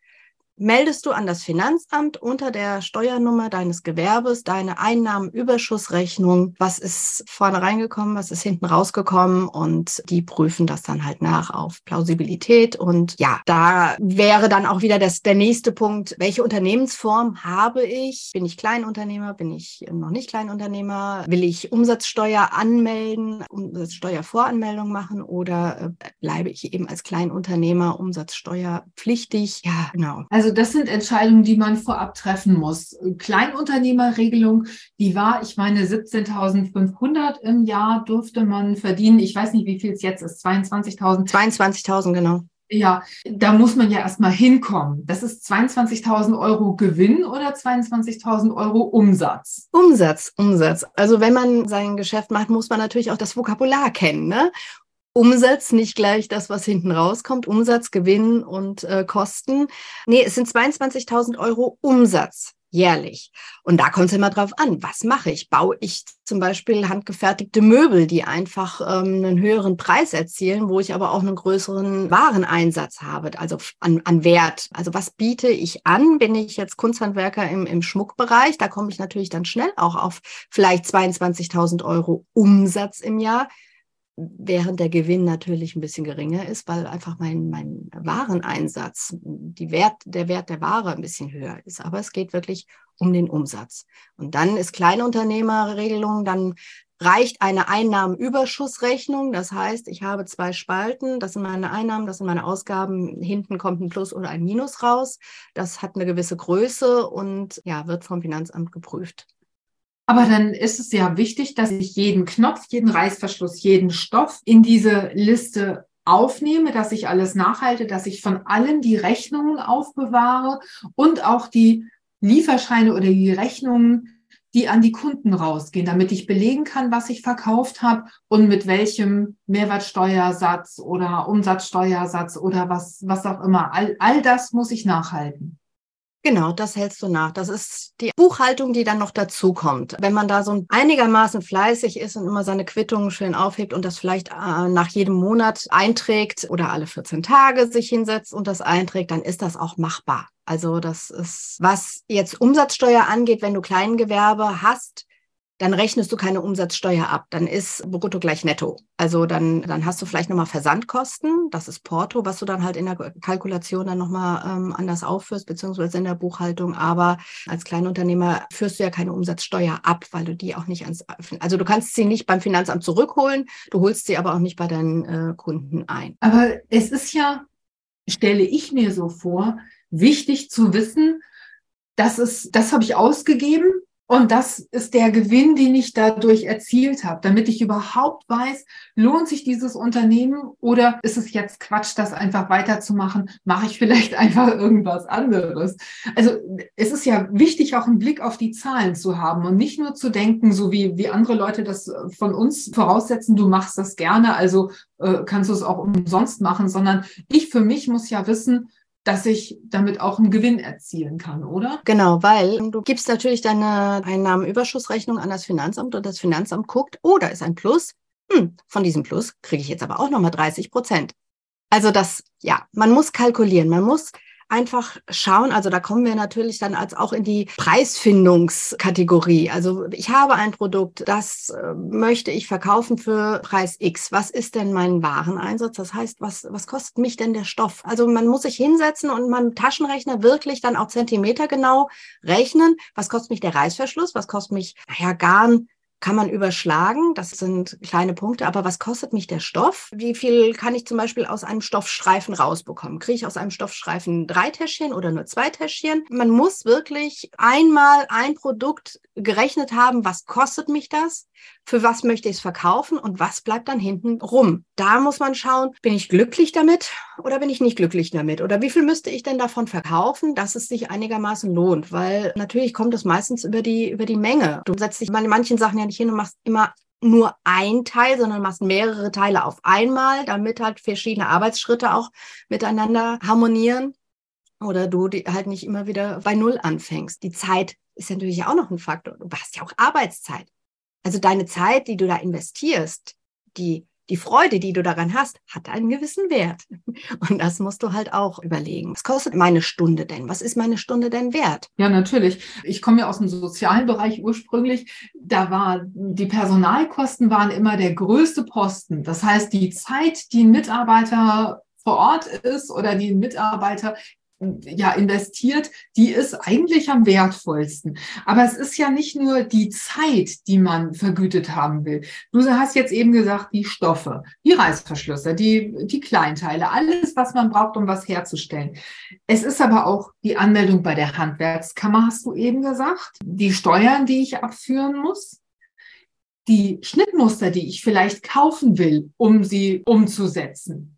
meldest du an das Finanzamt unter der Steuernummer deines Gewerbes deine Einnahmenüberschussrechnung. Was ist vorne reingekommen, was ist hinten rausgekommen und die prüfen das dann halt nach auf Plausibilität. Und ja, da wäre dann auch wieder das, der nächste Punkt, welche Unternehmensform habe ich? Bin ich Kleinunternehmer? Bin ich noch nicht Kleinunternehmer? Will ich Umsatzsteuer anmelden, Umsatzsteuervoranmeldung machen oder äh, bleibe ich eben als Kleinunternehmer umsatzsteuerpflichtig? Ja, genau. Also also das sind Entscheidungen, die man vorab treffen muss. Kleinunternehmerregelung, die war, ich meine, 17.500 im Jahr durfte man verdienen. Ich weiß nicht, wie viel es jetzt ist. 22.000. 22.000, genau. Ja, da muss man ja erstmal hinkommen. Das ist 22.000 Euro Gewinn oder 22.000 Euro Umsatz? Umsatz, Umsatz. Also wenn man sein Geschäft macht, muss man natürlich auch das Vokabular kennen. Ne? Umsatz, nicht gleich das, was hinten rauskommt. Umsatz, Gewinn und äh, Kosten. Nee, es sind 22.000 Euro Umsatz jährlich. Und da kommt es immer drauf an, was mache ich? Baue ich zum Beispiel handgefertigte Möbel, die einfach ähm, einen höheren Preis erzielen, wo ich aber auch einen größeren Wareneinsatz habe, also an, an Wert. Also was biete ich an? Bin ich jetzt Kunsthandwerker im, im Schmuckbereich? Da komme ich natürlich dann schnell auch auf vielleicht 22.000 Euro Umsatz im Jahr während der Gewinn natürlich ein bisschen geringer ist, weil einfach mein, mein Wareneinsatz, die Wert, der Wert der Ware ein bisschen höher ist. Aber es geht wirklich um den Umsatz. Und dann ist Kleinunternehmerregelung, dann reicht eine Einnahmenüberschussrechnung. Das heißt, ich habe zwei Spalten. Das sind meine Einnahmen, das sind meine Ausgaben. Hinten kommt ein Plus oder ein Minus raus. Das hat eine gewisse Größe und ja, wird vom Finanzamt geprüft. Aber dann ist es ja wichtig, dass ich jeden Knopf, jeden Reißverschluss, jeden Stoff in diese Liste aufnehme, dass ich alles nachhalte, dass ich von allen die Rechnungen aufbewahre und auch die Lieferscheine oder die Rechnungen, die an die Kunden rausgehen, damit ich belegen kann, was ich verkauft habe und mit welchem Mehrwertsteuersatz oder Umsatzsteuersatz oder was, was auch immer. All, all das muss ich nachhalten. Genau, das hältst du nach. Das ist die Buchhaltung, die dann noch dazu kommt. Wenn man da so einigermaßen fleißig ist und immer seine Quittungen schön aufhebt und das vielleicht äh, nach jedem Monat einträgt oder alle 14 Tage sich hinsetzt und das einträgt, dann ist das auch machbar. Also das ist, was jetzt Umsatzsteuer angeht, wenn du Kleingewerbe hast, dann rechnest du keine Umsatzsteuer ab. Dann ist brutto gleich netto. Also dann, dann hast du vielleicht nochmal Versandkosten, das ist Porto, was du dann halt in der Kalkulation dann nochmal ähm, anders aufführst, beziehungsweise in der Buchhaltung. Aber als Kleinunternehmer führst du ja keine Umsatzsteuer ab, weil du die auch nicht ans, also du kannst sie nicht beim Finanzamt zurückholen, du holst sie aber auch nicht bei deinen äh, Kunden ein. Aber es ist ja, stelle ich mir so vor, wichtig zu wissen, dass es, das habe ich ausgegeben, und das ist der Gewinn, den ich dadurch erzielt habe, damit ich überhaupt weiß, lohnt sich dieses Unternehmen oder ist es jetzt Quatsch, das einfach weiterzumachen? Mache ich vielleicht (laughs) einfach irgendwas anderes? Also es ist ja wichtig, auch einen Blick auf die Zahlen zu haben und nicht nur zu denken, so wie, wie andere Leute das von uns voraussetzen, du machst das gerne, also äh, kannst du es auch umsonst machen, sondern ich für mich muss ja wissen, dass ich damit auch einen Gewinn erzielen kann, oder? Genau, weil du gibst natürlich deine Einnahmenüberschussrechnung an das Finanzamt und das Finanzamt guckt, oh, da ist ein Plus. Hm, von diesem Plus kriege ich jetzt aber auch nochmal 30 Prozent. Also das, ja, man muss kalkulieren, man muss einfach schauen, also da kommen wir natürlich dann als auch in die Preisfindungskategorie. Also ich habe ein Produkt, das äh, möchte ich verkaufen für Preis X. Was ist denn mein Wareneinsatz? Das heißt, was, was kostet mich denn der Stoff? Also man muss sich hinsetzen und man Taschenrechner wirklich dann auch Zentimeter genau rechnen. Was kostet mich der Reißverschluss? Was kostet mich, naja, Garn, kann man überschlagen. Das sind kleine Punkte. Aber was kostet mich der Stoff? Wie viel kann ich zum Beispiel aus einem Stoffstreifen rausbekommen? Kriege ich aus einem Stoffstreifen drei Täschchen oder nur zwei Täschchen? Man muss wirklich einmal ein Produkt gerechnet haben, was kostet mich das, für was möchte ich es verkaufen und was bleibt dann hinten rum. Da muss man schauen, bin ich glücklich damit oder bin ich nicht glücklich damit oder wie viel müsste ich denn davon verkaufen, dass es sich einigermaßen lohnt, weil natürlich kommt es meistens über die, über die Menge. Du setzt dich bei manchen Sachen ja nicht hin und machst immer nur ein Teil, sondern machst mehrere Teile auf einmal, damit halt verschiedene Arbeitsschritte auch miteinander harmonieren oder du halt nicht immer wieder bei Null anfängst. Die Zeit ist natürlich auch noch ein Faktor. Du hast ja auch Arbeitszeit. Also deine Zeit, die du da investierst, die die Freude, die du daran hast, hat einen gewissen Wert. (laughs) Und das musst du halt auch überlegen. Was kostet meine Stunde denn? Was ist meine Stunde denn wert? Ja, natürlich. Ich komme ja aus dem sozialen Bereich ursprünglich. Da war, die Personalkosten waren immer der größte Posten. Das heißt, die Zeit, die ein Mitarbeiter vor Ort ist oder die ein Mitarbeiter ja investiert, die ist eigentlich am wertvollsten. Aber es ist ja nicht nur die Zeit, die man vergütet haben will. Du hast jetzt eben gesagt, die Stoffe, die Reißverschlüsse, die, die Kleinteile, alles, was man braucht, um was herzustellen. Es ist aber auch die Anmeldung bei der Handwerkskammer, hast du eben gesagt, die Steuern, die ich abführen muss die Schnittmuster, die ich vielleicht kaufen will, um sie umzusetzen.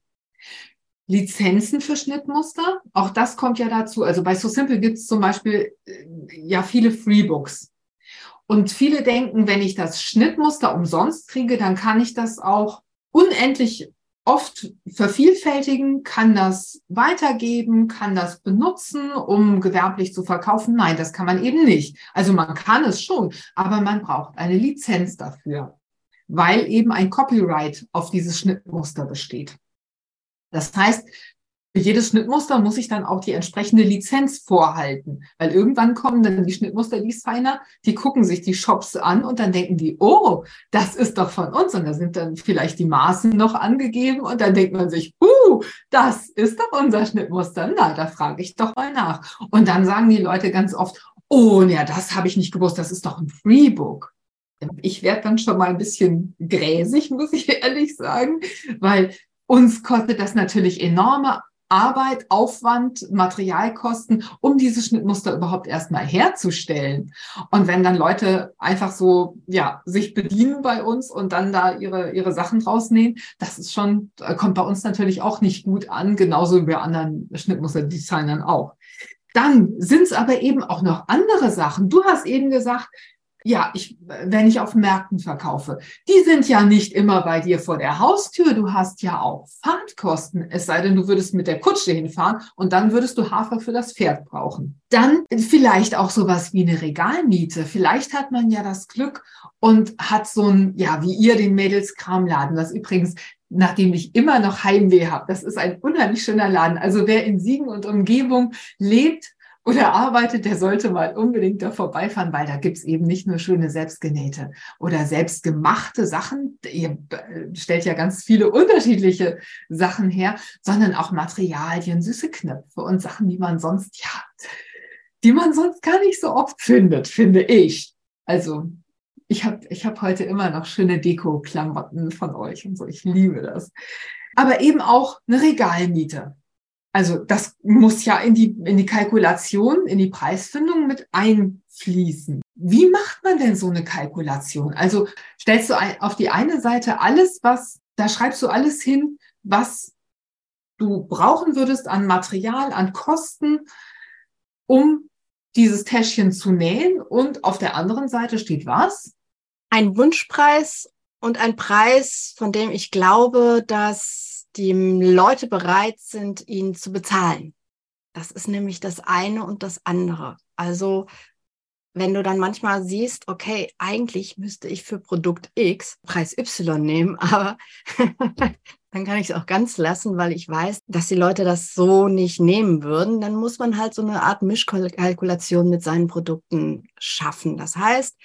Lizenzen für Schnittmuster. Auch das kommt ja dazu. Also bei So Simple gibt es zum Beispiel äh, ja viele Freebooks. Und viele denken, wenn ich das Schnittmuster umsonst kriege, dann kann ich das auch unendlich oft vervielfältigen, kann das weitergeben, kann das benutzen, um gewerblich zu verkaufen. Nein, das kann man eben nicht. Also man kann es schon, aber man braucht eine Lizenz dafür, weil eben ein Copyright auf dieses Schnittmuster besteht. Das heißt, für jedes Schnittmuster muss ich dann auch die entsprechende Lizenz vorhalten, weil irgendwann kommen dann die Schnittmusterdesigner, die gucken sich die Shops an und dann denken die, oh, das ist doch von uns und da sind dann vielleicht die Maßen noch angegeben und dann denkt man sich, uh, das ist doch unser Schnittmuster. Na, da frage ich doch mal nach. Und dann sagen die Leute ganz oft, oh, ja, das habe ich nicht gewusst, das ist doch ein Freebook. Ich werde dann schon mal ein bisschen gräsig, muss ich (laughs) ehrlich sagen, weil uns kostet das natürlich enorme Arbeit, Aufwand, Materialkosten, um diese Schnittmuster überhaupt erstmal herzustellen. Und wenn dann Leute einfach so, ja, sich bedienen bei uns und dann da ihre, ihre Sachen rausnehmen, das ist schon, kommt bei uns natürlich auch nicht gut an, genauso wie bei anderen Schnittmusterdesignern auch. Dann sind es aber eben auch noch andere Sachen. Du hast eben gesagt, ja, ich, wenn ich auf Märkten verkaufe, die sind ja nicht immer bei dir vor der Haustür. Du hast ja auch Fahrtkosten. Es sei denn, du würdest mit der Kutsche hinfahren und dann würdest du Hafer für das Pferd brauchen. Dann vielleicht auch sowas wie eine Regalmiete. Vielleicht hat man ja das Glück und hat so ein, ja, wie ihr den Mädels Kramladen, was übrigens nachdem ich immer noch Heimweh habe. Das ist ein unheimlich schöner Laden. Also wer in Siegen und Umgebung lebt, oder arbeitet, der sollte mal unbedingt da vorbeifahren, weil da gibt's eben nicht nur schöne selbstgenähte oder selbstgemachte Sachen. Ihr äh, stellt ja ganz viele unterschiedliche Sachen her, sondern auch Materialien, süße Knöpfe und Sachen, die man sonst, ja, die man sonst gar nicht so oft findet, finde ich. Also ich habe ich hab heute immer noch schöne Deko-Klamotten von euch und so. Ich liebe das. Aber eben auch eine Regalmiete. Also das muss ja in die, in die Kalkulation, in die Preisfindung mit einfließen. Wie macht man denn so eine Kalkulation? Also stellst du auf die eine Seite alles, was, da schreibst du alles hin, was du brauchen würdest an Material, an Kosten, um dieses Täschchen zu nähen. Und auf der anderen Seite steht was? Ein Wunschpreis und ein Preis, von dem ich glaube, dass die Leute bereit sind, ihn zu bezahlen. Das ist nämlich das eine und das andere. Also wenn du dann manchmal siehst, okay, eigentlich müsste ich für Produkt X Preis Y nehmen, (laughs) aber (laughs) dann kann ich es auch ganz lassen, weil ich weiß, dass die Leute das so nicht nehmen würden. Dann muss man halt so eine Art Mischkalkulation mit seinen Produkten schaffen. Das heißt,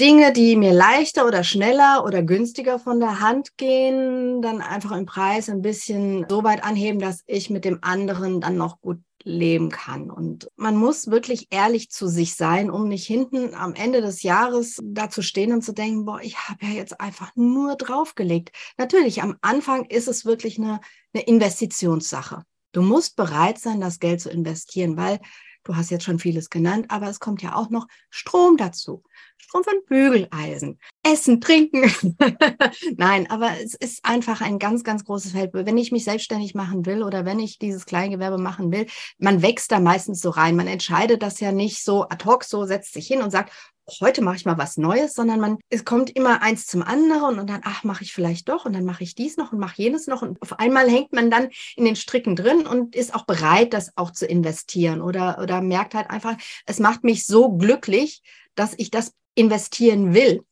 Dinge, die mir leichter oder schneller oder günstiger von der Hand gehen, dann einfach im Preis ein bisschen so weit anheben, dass ich mit dem anderen dann noch gut leben kann. Und man muss wirklich ehrlich zu sich sein, um nicht hinten am Ende des Jahres da zu stehen und zu denken, boah, ich habe ja jetzt einfach nur draufgelegt. Natürlich, am Anfang ist es wirklich eine, eine Investitionssache. Du musst bereit sein, das Geld zu investieren, weil Du hast jetzt schon vieles genannt, aber es kommt ja auch noch Strom dazu. Strom von Bügeleisen, Essen, Trinken. (laughs) Nein, aber es ist einfach ein ganz, ganz großes Feld. Wenn ich mich selbstständig machen will oder wenn ich dieses Kleingewerbe machen will, man wächst da meistens so rein. Man entscheidet das ja nicht so ad hoc, so setzt sich hin und sagt, heute mache ich mal was Neues, sondern man, es kommt immer eins zum anderen und dann, ach, mache ich vielleicht doch und dann mache ich dies noch und mache jenes noch und auf einmal hängt man dann in den Stricken drin und ist auch bereit, das auch zu investieren oder, oder merkt halt einfach, es macht mich so glücklich, dass ich das investieren will.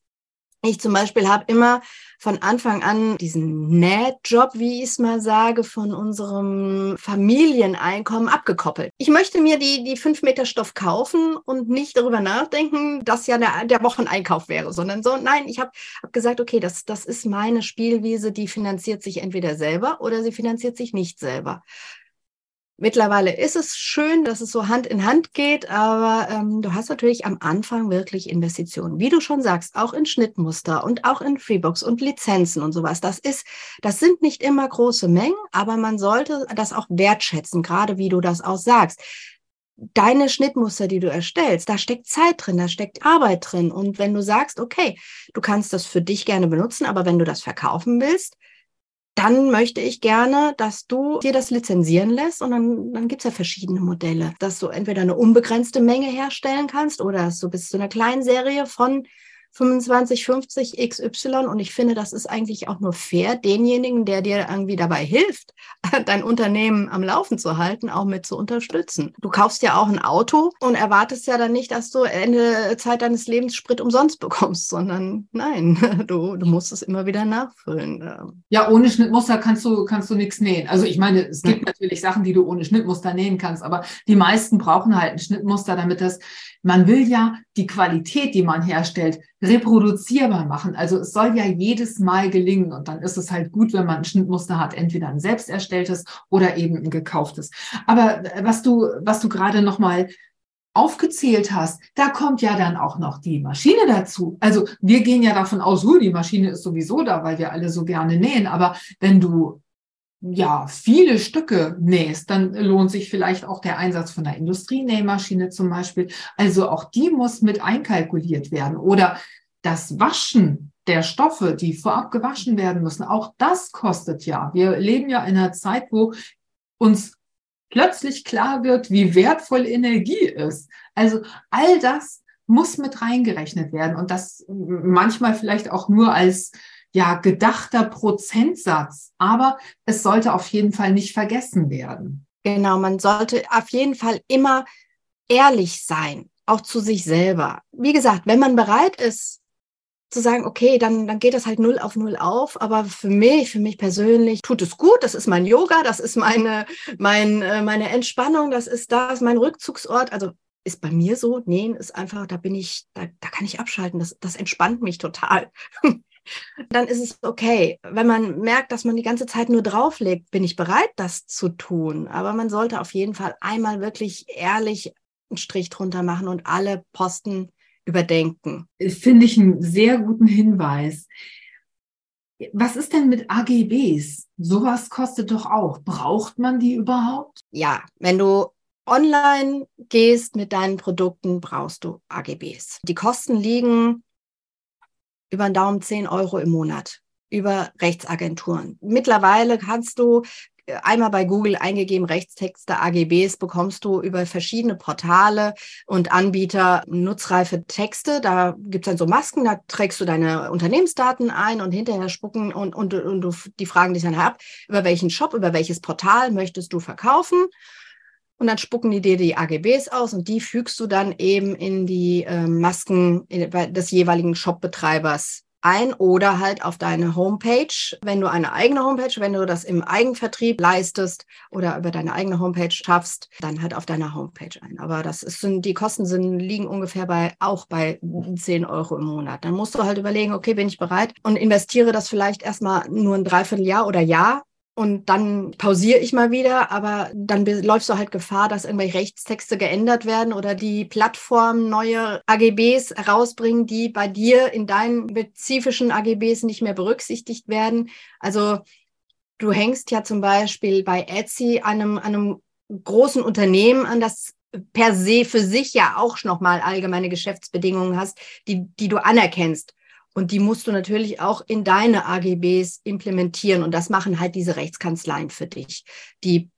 Ich zum Beispiel habe immer von Anfang an diesen Nähjob, wie ich es mal sage, von unserem Familieneinkommen abgekoppelt. Ich möchte mir die, die fünf Meter Stoff kaufen und nicht darüber nachdenken, dass ja der, der Wocheneinkauf wäre, sondern so, nein, ich habe hab gesagt, okay, das, das ist meine Spielwiese, die finanziert sich entweder selber oder sie finanziert sich nicht selber. Mittlerweile ist es schön, dass es so Hand in Hand geht, aber ähm, du hast natürlich am Anfang wirklich Investitionen. Wie du schon sagst, auch in Schnittmuster und auch in Freebox und Lizenzen und sowas. Das ist, das sind nicht immer große Mengen, aber man sollte das auch wertschätzen, gerade wie du das auch sagst deine Schnittmuster, die du erstellst, da steckt Zeit drin, da steckt Arbeit drin. Und wenn du sagst, okay, du kannst das für dich gerne benutzen, aber wenn du das verkaufen willst, dann möchte ich gerne, dass du dir das lizenzieren lässt und dann, dann gibt's ja verschiedene Modelle, dass du entweder eine unbegrenzte Menge herstellen kannst oder du bis zu einer kleinen Serie von 25, 50 XY und ich finde, das ist eigentlich auch nur fair, denjenigen, der dir irgendwie dabei hilft, (laughs) dein Unternehmen am Laufen zu halten, auch mit zu unterstützen. Du kaufst ja auch ein Auto und erwartest ja dann nicht, dass du Ende Zeit deines Lebens Sprit umsonst bekommst, sondern nein, (laughs) du, du musst es immer wieder nachfüllen. Ja, ohne Schnittmuster kannst du, kannst du nichts nähen. Also ich meine, es gibt natürlich Sachen, die du ohne Schnittmuster nähen kannst, aber die meisten brauchen halt ein Schnittmuster, damit das, man will ja die Qualität, die man herstellt, reproduzierbar machen. Also es soll ja jedes Mal gelingen und dann ist es halt gut, wenn man ein Schnittmuster hat, entweder ein selbst erstelltes oder eben ein gekauftes. Aber äh, was du, was du gerade noch mal aufgezählt hast, da kommt ja dann auch noch die Maschine dazu. Also wir gehen ja davon aus, die Maschine ist sowieso da, weil wir alle so gerne nähen. Aber wenn du ja, viele Stücke nähst, dann lohnt sich vielleicht auch der Einsatz von einer Industrienähmaschine zum Beispiel. Also auch die muss mit einkalkuliert werden. Oder das Waschen der Stoffe, die vorab gewaschen werden müssen, auch das kostet ja. Wir leben ja in einer Zeit, wo uns plötzlich klar wird, wie wertvoll Energie ist. Also all das muss mit reingerechnet werden und das manchmal vielleicht auch nur als ja gedachter Prozentsatz, aber es sollte auf jeden Fall nicht vergessen werden. Genau, man sollte auf jeden Fall immer ehrlich sein, auch zu sich selber. Wie gesagt, wenn man bereit ist zu sagen, okay, dann, dann geht das halt null auf null auf. Aber für mich, für mich persönlich tut es gut. Das ist mein Yoga, das ist meine, mein, äh, meine Entspannung, das ist das, mein Rückzugsort. Also ist bei mir so. Nähen ist einfach, da bin ich, da, da kann ich abschalten. Das, das entspannt mich total. (laughs) dann ist es okay. Wenn man merkt, dass man die ganze Zeit nur drauflegt, bin ich bereit, das zu tun. Aber man sollte auf jeden Fall einmal wirklich ehrlich einen Strich drunter machen und alle Posten überdenken. Finde ich einen sehr guten Hinweis. Was ist denn mit AGBs? Sowas kostet doch auch. Braucht man die überhaupt? Ja, wenn du online gehst mit deinen Produkten, brauchst du AGBs. Die Kosten liegen über den Daumen 10 Euro im Monat über Rechtsagenturen. Mittlerweile kannst du äh, einmal bei Google eingegeben Rechtstexte AGBs bekommst du über verschiedene Portale und Anbieter nutzreife Texte. Da gibt es dann so Masken, da trägst du deine Unternehmensdaten ein und hinterher spucken und, und, und du, die fragen dich dann ab, über welchen Shop, über welches Portal möchtest du verkaufen und dann spucken die dir die AGBs aus und die fügst du dann eben in die äh, Masken des jeweiligen Shopbetreibers ein oder halt auf deine Homepage, wenn du eine eigene Homepage, wenn du das im Eigenvertrieb leistest oder über deine eigene Homepage schaffst, dann halt auf deiner Homepage ein. Aber das ist, die Kosten sind, liegen ungefähr bei, auch bei 10 Euro im Monat. Dann musst du halt überlegen, okay, bin ich bereit und investiere das vielleicht erstmal nur ein Dreivierteljahr oder Jahr und dann pausiere ich mal wieder, aber dann läufst du halt Gefahr, dass irgendwelche Rechtstexte geändert werden oder die Plattform neue AGBs herausbringen, die bei dir in deinen spezifischen AGBs nicht mehr berücksichtigt werden. Also du hängst ja zum Beispiel bei Etsy einem, einem großen Unternehmen an, das per se für sich ja auch nochmal allgemeine Geschäftsbedingungen hast, die, die du anerkennst. Und die musst du natürlich auch in deine AGBs implementieren. Und das machen halt diese Rechtskanzleien für dich. Die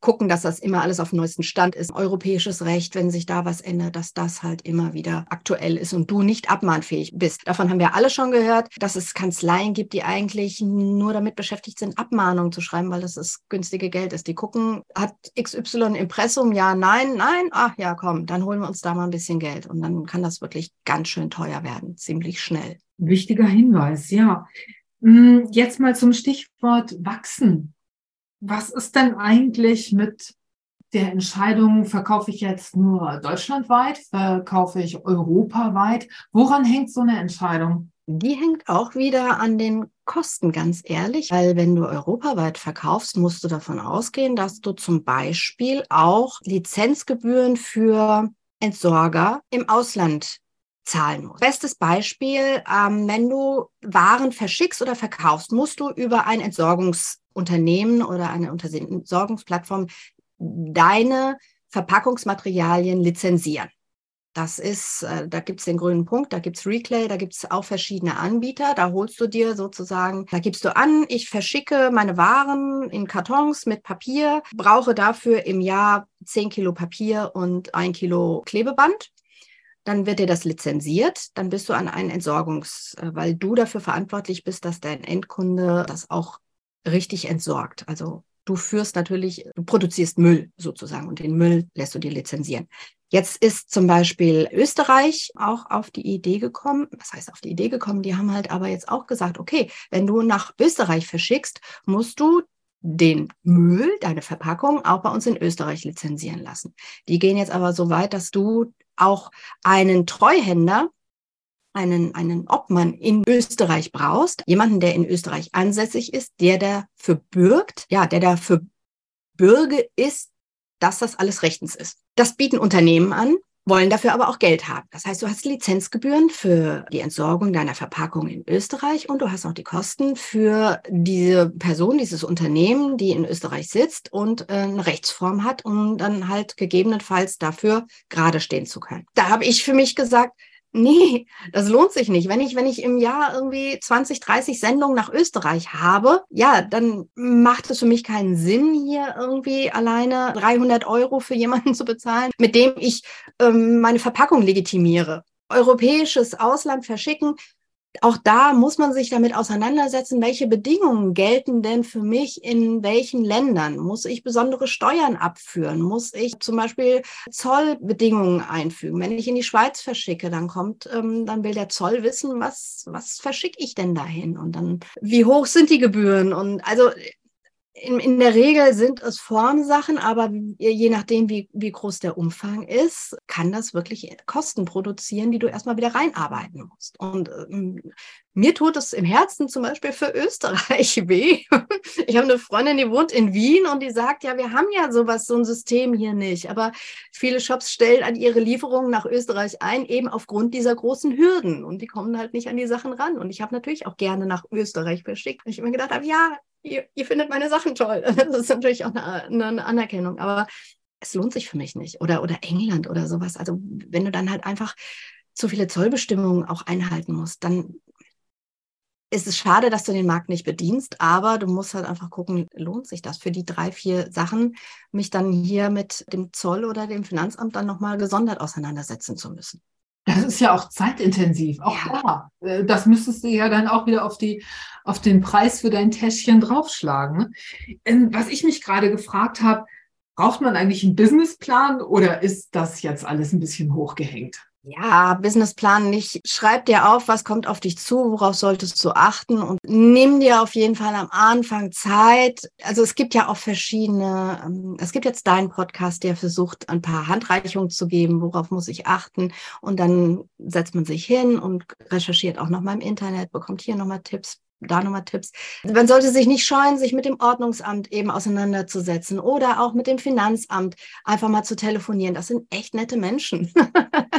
gucken, dass das immer alles auf dem neuesten Stand ist. Europäisches Recht, wenn sich da was ändert, dass das halt immer wieder aktuell ist und du nicht abmahnfähig bist. Davon haben wir alle schon gehört, dass es Kanzleien gibt, die eigentlich nur damit beschäftigt sind, Abmahnungen zu schreiben, weil das das günstige Geld ist. Die gucken, hat XY Impressum? Ja, nein, nein. Ach ja, komm, dann holen wir uns da mal ein bisschen Geld. Und dann kann das wirklich ganz schön teuer werden, ziemlich schnell. Wichtiger Hinweis, ja. Hm, jetzt mal zum Stichwort wachsen was ist denn eigentlich mit der Entscheidung, verkaufe ich jetzt nur deutschlandweit, verkaufe ich europaweit? Woran hängt so eine Entscheidung? Die hängt auch wieder an den Kosten, ganz ehrlich, weil wenn du europaweit verkaufst, musst du davon ausgehen, dass du zum Beispiel auch Lizenzgebühren für Entsorger im Ausland zahlen musst. Bestes Beispiel, ähm, wenn du Waren verschickst oder verkaufst, musst du über ein Entsorgungs Unternehmen oder eine Entsorgungsplattform deine Verpackungsmaterialien lizenzieren. Das ist, äh, da gibt es den grünen Punkt, da gibt es Reclay, da gibt es auch verschiedene Anbieter. Da holst du dir sozusagen, da gibst du an, ich verschicke meine Waren in Kartons mit Papier, brauche dafür im Jahr 10 Kilo Papier und ein Kilo Klebeband. Dann wird dir das lizenziert, dann bist du an einen Entsorgungs, äh, weil du dafür verantwortlich bist, dass dein Endkunde das auch richtig entsorgt. Also du führst natürlich, du produzierst Müll sozusagen und den Müll lässt du dir lizenzieren. Jetzt ist zum Beispiel Österreich auch auf die Idee gekommen. Was heißt auf die Idee gekommen? Die haben halt aber jetzt auch gesagt, okay, wenn du nach Österreich verschickst, musst du den Müll, deine Verpackung auch bei uns in Österreich lizenzieren lassen. Die gehen jetzt aber so weit, dass du auch einen Treuhänder einen, einen Obmann in Österreich brauchst, jemanden, der in Österreich ansässig ist, der dafür bürgt, ja, der dafür Bürge ist, dass das alles rechtens ist. Das bieten Unternehmen an, wollen dafür aber auch Geld haben. Das heißt, du hast Lizenzgebühren für die Entsorgung deiner Verpackung in Österreich und du hast auch die Kosten für diese Person, dieses Unternehmen, die in Österreich sitzt und äh, eine Rechtsform hat, um dann halt gegebenenfalls dafür gerade stehen zu können. Da habe ich für mich gesagt, Nee, das lohnt sich nicht. Wenn ich, wenn ich im Jahr irgendwie 20, 30 Sendungen nach Österreich habe, ja, dann macht es für mich keinen Sinn, hier irgendwie alleine 300 Euro für jemanden (laughs) zu bezahlen, mit dem ich ähm, meine Verpackung legitimiere. Europäisches Ausland verschicken, auch da muss man sich damit auseinandersetzen, welche Bedingungen gelten denn für mich in welchen Ländern? Muss ich besondere Steuern abführen? Muss ich zum Beispiel Zollbedingungen einfügen? Wenn ich in die Schweiz verschicke, dann kommt, ähm, dann will der Zoll wissen, was, was verschicke ich denn dahin? Und dann, wie hoch sind die Gebühren? Und also in, in der Regel sind es Formsachen, aber je nachdem, wie, wie groß der Umfang ist, kann das wirklich Kosten produzieren, die du erstmal wieder reinarbeiten musst. Und ähm, mir tut es im Herzen zum Beispiel für Österreich (laughs) weh. Ich habe eine Freundin, die wohnt in Wien und die sagt, ja, wir haben ja sowas, so ein System hier nicht. Aber viele Shops stellen an ihre Lieferungen nach Österreich ein, eben aufgrund dieser großen Hürden. Und die kommen halt nicht an die Sachen ran. Und ich habe natürlich auch gerne nach Österreich verschickt. Und ich mir gedacht habe, ja, ihr, ihr findet meine Sachen toll. (laughs) Das ist natürlich auch eine, eine Anerkennung, aber es lohnt sich für mich nicht. Oder, oder England oder sowas. Also wenn du dann halt einfach zu viele Zollbestimmungen auch einhalten musst, dann ist es schade, dass du den Markt nicht bedienst, aber du musst halt einfach gucken, lohnt sich das für die drei, vier Sachen, mich dann hier mit dem Zoll oder dem Finanzamt dann nochmal gesondert auseinandersetzen zu müssen. Das ist ja auch zeitintensiv, auch ja. da. Äh, das müsstest du ja dann auch wieder auf, die, auf den Preis für dein Täschchen draufschlagen. Ähm, was ich mich gerade gefragt habe, braucht man eigentlich einen Businessplan oder ist das jetzt alles ein bisschen hochgehängt? Ja, Businessplan nicht. Schreib dir auf, was kommt auf dich zu, worauf solltest du achten und nimm dir auf jeden Fall am Anfang Zeit. Also es gibt ja auch verschiedene, ähm, es gibt jetzt deinen Podcast, der versucht, ein paar Handreichungen zu geben, worauf muss ich achten. Und dann setzt man sich hin und recherchiert auch nochmal im Internet, bekommt hier nochmal Tipps, da nochmal Tipps. Man sollte sich nicht scheuen, sich mit dem Ordnungsamt eben auseinanderzusetzen oder auch mit dem Finanzamt einfach mal zu telefonieren. Das sind echt nette Menschen. (laughs)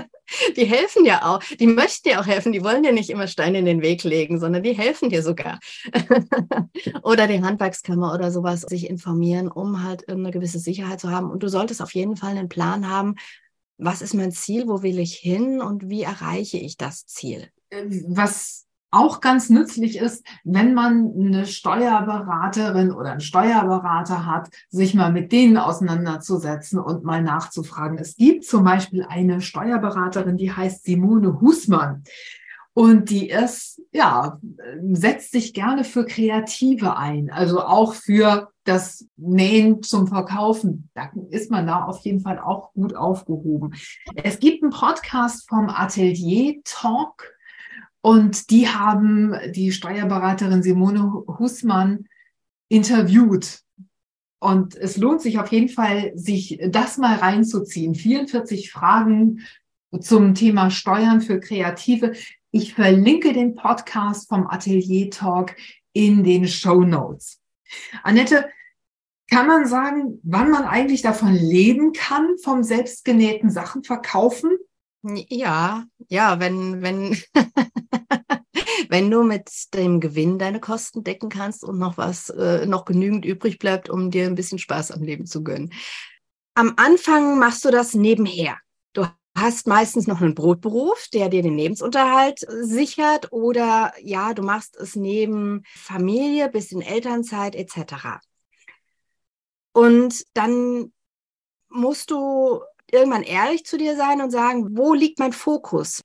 die helfen ja auch. Die möchten dir auch helfen. Die wollen dir nicht immer Steine in den Weg legen, sondern die helfen dir sogar. (laughs) oder die Handwerkskammer oder sowas, sich informieren, um halt eine gewisse Sicherheit zu haben. Und du solltest auf jeden Fall einen Plan haben, was ist mein Ziel, wo will ich hin und wie erreiche ich das Ziel. Was auch ganz nützlich ist, wenn man eine Steuerberaterin oder einen Steuerberater hat, sich mal mit denen auseinanderzusetzen und mal nachzufragen. Es gibt zum Beispiel eine Steuerberaterin, die heißt Simone Husmann. Und die ist, ja, setzt sich gerne für Kreative ein, also auch für das Nähen zum Verkaufen. Da ist man da auf jeden Fall auch gut aufgehoben. Es gibt einen Podcast vom Atelier Talk und die haben die Steuerberaterin Simone Husmann interviewt. Und es lohnt sich auf jeden Fall, sich das mal reinzuziehen. 44 Fragen zum Thema Steuern für Kreative. Ich verlinke den Podcast vom Atelier Talk in den Show Notes. Annette, kann man sagen, wann man eigentlich davon leben kann, vom selbstgenähten Sachen verkaufen? Ja, ja, wenn, wenn, (laughs) wenn du mit dem Gewinn deine Kosten decken kannst und noch was, äh, noch genügend übrig bleibt, um dir ein bisschen Spaß am Leben zu gönnen. Am Anfang machst du das nebenher. Du hast meistens noch einen Brotberuf, der dir den Lebensunterhalt sichert oder ja, du machst es neben Familie, bis in Elternzeit etc. Und dann musst du irgendwann ehrlich zu dir sein und sagen, wo liegt mein Fokus?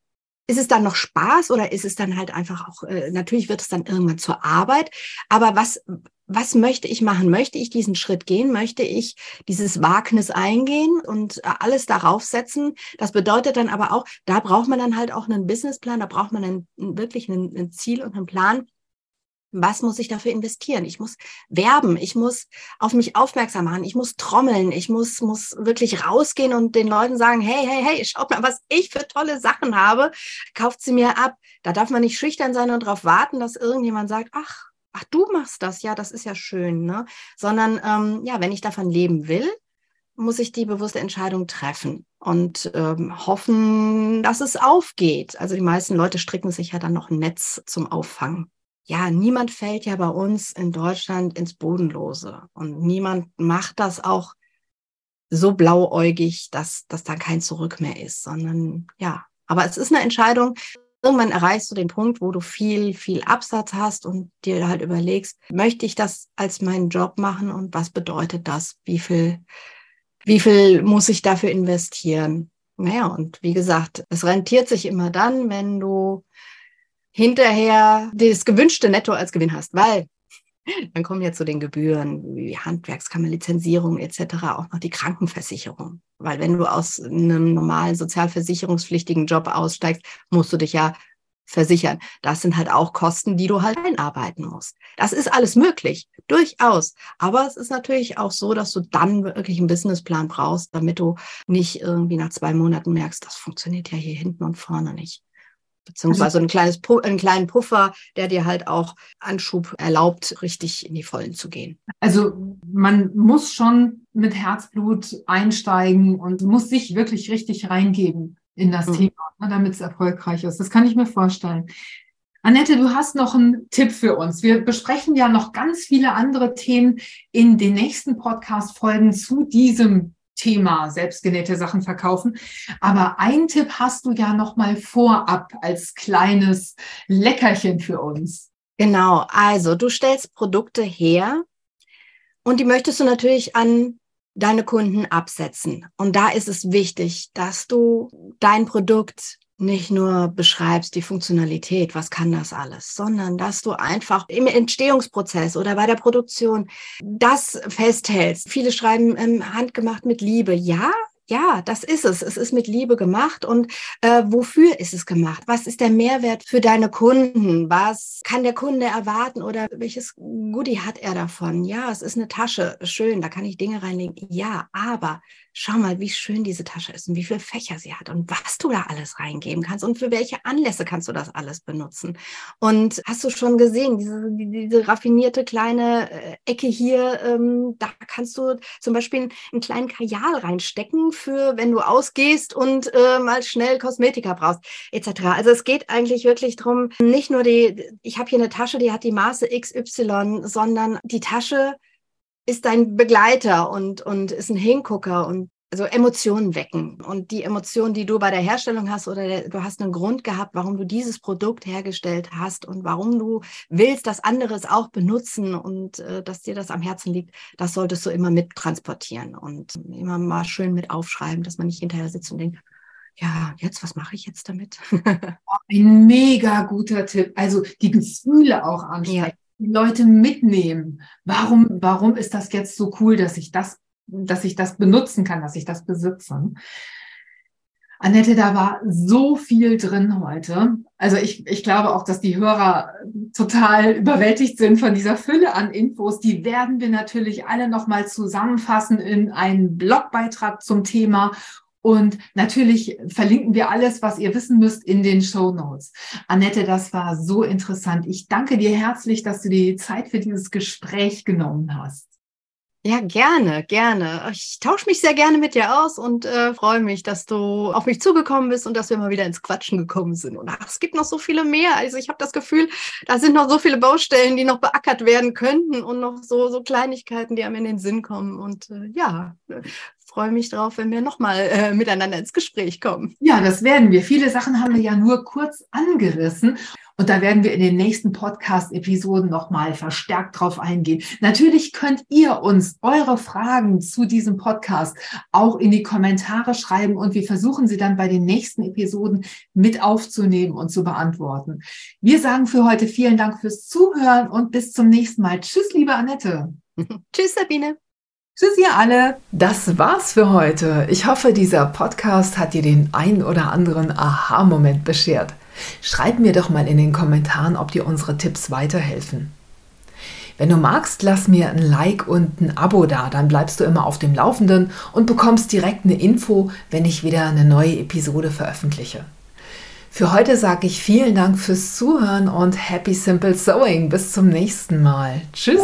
Ist es dann noch Spaß oder ist es dann halt einfach auch, äh, natürlich wird es dann irgendwann zur Arbeit, aber was, was möchte ich machen? Möchte ich diesen Schritt gehen? Möchte ich dieses Wagnis eingehen und äh, alles darauf setzen? Das bedeutet dann aber auch, da braucht man dann halt auch einen Businessplan, da braucht man einen, wirklich ein, ein Ziel und einen Plan, was muss ich dafür investieren? Ich muss werben, ich muss auf mich aufmerksam machen, ich muss trommeln, ich muss, muss wirklich rausgehen und den Leuten sagen, hey, hey, hey, schaut mal, was ich für tolle Sachen habe, kauft sie mir ab. Da darf man nicht schüchtern sein und darauf warten, dass irgendjemand sagt, ach, ach, du machst das, ja, das ist ja schön, ne? Sondern ähm, ja, wenn ich davon leben will, muss ich die bewusste Entscheidung treffen und ähm, hoffen, dass es aufgeht. Also die meisten Leute stricken sich ja dann noch ein Netz zum Auffangen ja, niemand fällt ja bei uns in Deutschland ins Bodenlose und niemand macht das auch so blauäugig, dass, dass da kein Zurück mehr ist, sondern ja, aber es ist eine Entscheidung. Irgendwann erreichst du den Punkt, wo du viel, viel Absatz hast und dir halt überlegst, möchte ich das als meinen Job machen und was bedeutet das? Wie viel, wie viel muss ich dafür investieren? Naja, und wie gesagt, es rentiert sich immer dann, wenn du hinterher das gewünschte Netto als Gewinn hast, weil (laughs) dann kommen ja zu den Gebühren wie Handwerkskammer, Lizenzierung etc. auch noch die Krankenversicherung. Weil wenn du aus einem normalen sozialversicherungspflichtigen Job aussteigst, musst du dich ja versichern. Das sind halt auch Kosten, die du halt einarbeiten musst. Das ist alles möglich, durchaus. Aber es ist natürlich auch so, dass du dann wirklich einen Businessplan brauchst, damit du nicht irgendwie nach zwei Monaten merkst, das funktioniert ja hier hinten und vorne nicht beziehungsweise ein kleines, einen kleinen Puffer, der dir halt auch Anschub erlaubt, richtig in die Vollen zu gehen. Also man muss schon mit Herzblut einsteigen und muss sich wirklich richtig reingeben in das mhm. Thema, ne, damit es erfolgreich ist. Das kann ich mir vorstellen. Annette, du hast noch einen Tipp für uns. Wir besprechen ja noch ganz viele andere Themen in den nächsten Podcast-Folgen zu diesem Thema selbstgenähte Sachen verkaufen. Aber ein Tipp hast du ja noch mal vorab als kleines Leckerchen für uns. Genau, also du stellst Produkte her und die möchtest du natürlich an deine Kunden absetzen. Und da ist es wichtig, dass du dein Produkt nicht nur beschreibst die Funktionalität, was kann das alles, sondern dass du einfach im Entstehungsprozess oder bei der Produktion das festhältst. Viele schreiben ähm, handgemacht mit Liebe. Ja, ja, das ist es. Es ist mit Liebe gemacht. Und äh, wofür ist es gemacht? Was ist der Mehrwert für deine Kunden? Was kann der Kunde erwarten oder welches Goodie hat er davon? Ja, es ist eine Tasche. Schön, da kann ich Dinge reinlegen. Ja, aber schau mal, wie schön diese Tasche ist und wie viele Fächer sie hat und was du da alles reingeben kannst und für welche Anlässe kannst du das alles benutzen. Und hast du schon gesehen, diese, diese raffinierte kleine äh, Ecke hier, ähm, da kannst du zum Beispiel einen kleinen Kajal reinstecken für, wenn du ausgehst und äh, mal schnell Kosmetika brauchst, etc. Also es geht eigentlich wirklich darum, nicht nur die, ich habe hier eine Tasche, die hat die Maße XY, sondern die Tasche ist dein Begleiter und, und ist ein Hingucker und also Emotionen wecken. Und die Emotionen, die du bei der Herstellung hast oder der, du hast einen Grund gehabt, warum du dieses Produkt hergestellt hast und warum du willst, dass andere es auch benutzen und äh, dass dir das am Herzen liegt, das solltest du immer mit transportieren und immer mal schön mit aufschreiben, dass man nicht hinterher sitzt und denkt, ja, jetzt, was mache ich jetzt damit? (laughs) Ein mega guter Tipp. Also die Gefühle auch ansprechen. Ja. Die Leute mitnehmen. Warum, warum ist das jetzt so cool, dass ich das dass ich das benutzen kann, dass ich das besitze. Annette, da war so viel drin heute. Also ich, ich glaube auch, dass die Hörer total überwältigt sind von dieser Fülle an Infos. Die werden wir natürlich alle nochmal zusammenfassen in einen Blogbeitrag zum Thema. Und natürlich verlinken wir alles, was ihr wissen müsst, in den Show Notes. Annette, das war so interessant. Ich danke dir herzlich, dass du die Zeit für dieses Gespräch genommen hast. Ja, gerne, gerne. Ich tausche mich sehr gerne mit dir aus und äh, freue mich, dass du auf mich zugekommen bist und dass wir mal wieder ins Quatschen gekommen sind. Und ach, es gibt noch so viele mehr. Also ich habe das Gefühl, da sind noch so viele Baustellen, die noch beackert werden könnten und noch so, so Kleinigkeiten, die einem in den Sinn kommen. Und äh, ja, freue mich drauf, wenn wir nochmal äh, miteinander ins Gespräch kommen. Ja, das werden wir. Viele Sachen haben wir ja nur kurz angerissen. Und da werden wir in den nächsten Podcast-Episoden nochmal verstärkt drauf eingehen. Natürlich könnt ihr uns eure Fragen zu diesem Podcast auch in die Kommentare schreiben und wir versuchen sie dann bei den nächsten Episoden mit aufzunehmen und zu beantworten. Wir sagen für heute vielen Dank fürs Zuhören und bis zum nächsten Mal. Tschüss, liebe Annette. (laughs) Tschüss, Sabine. Tschüss ihr alle. Das war's für heute. Ich hoffe, dieser Podcast hat dir den ein oder anderen Aha-Moment beschert. Schreib mir doch mal in den Kommentaren, ob dir unsere Tipps weiterhelfen. Wenn du magst, lass mir ein Like und ein Abo da, dann bleibst du immer auf dem Laufenden und bekommst direkt eine Info, wenn ich wieder eine neue Episode veröffentliche. Für heute sage ich vielen Dank fürs Zuhören und Happy Simple Sewing. Bis zum nächsten Mal. Tschüss.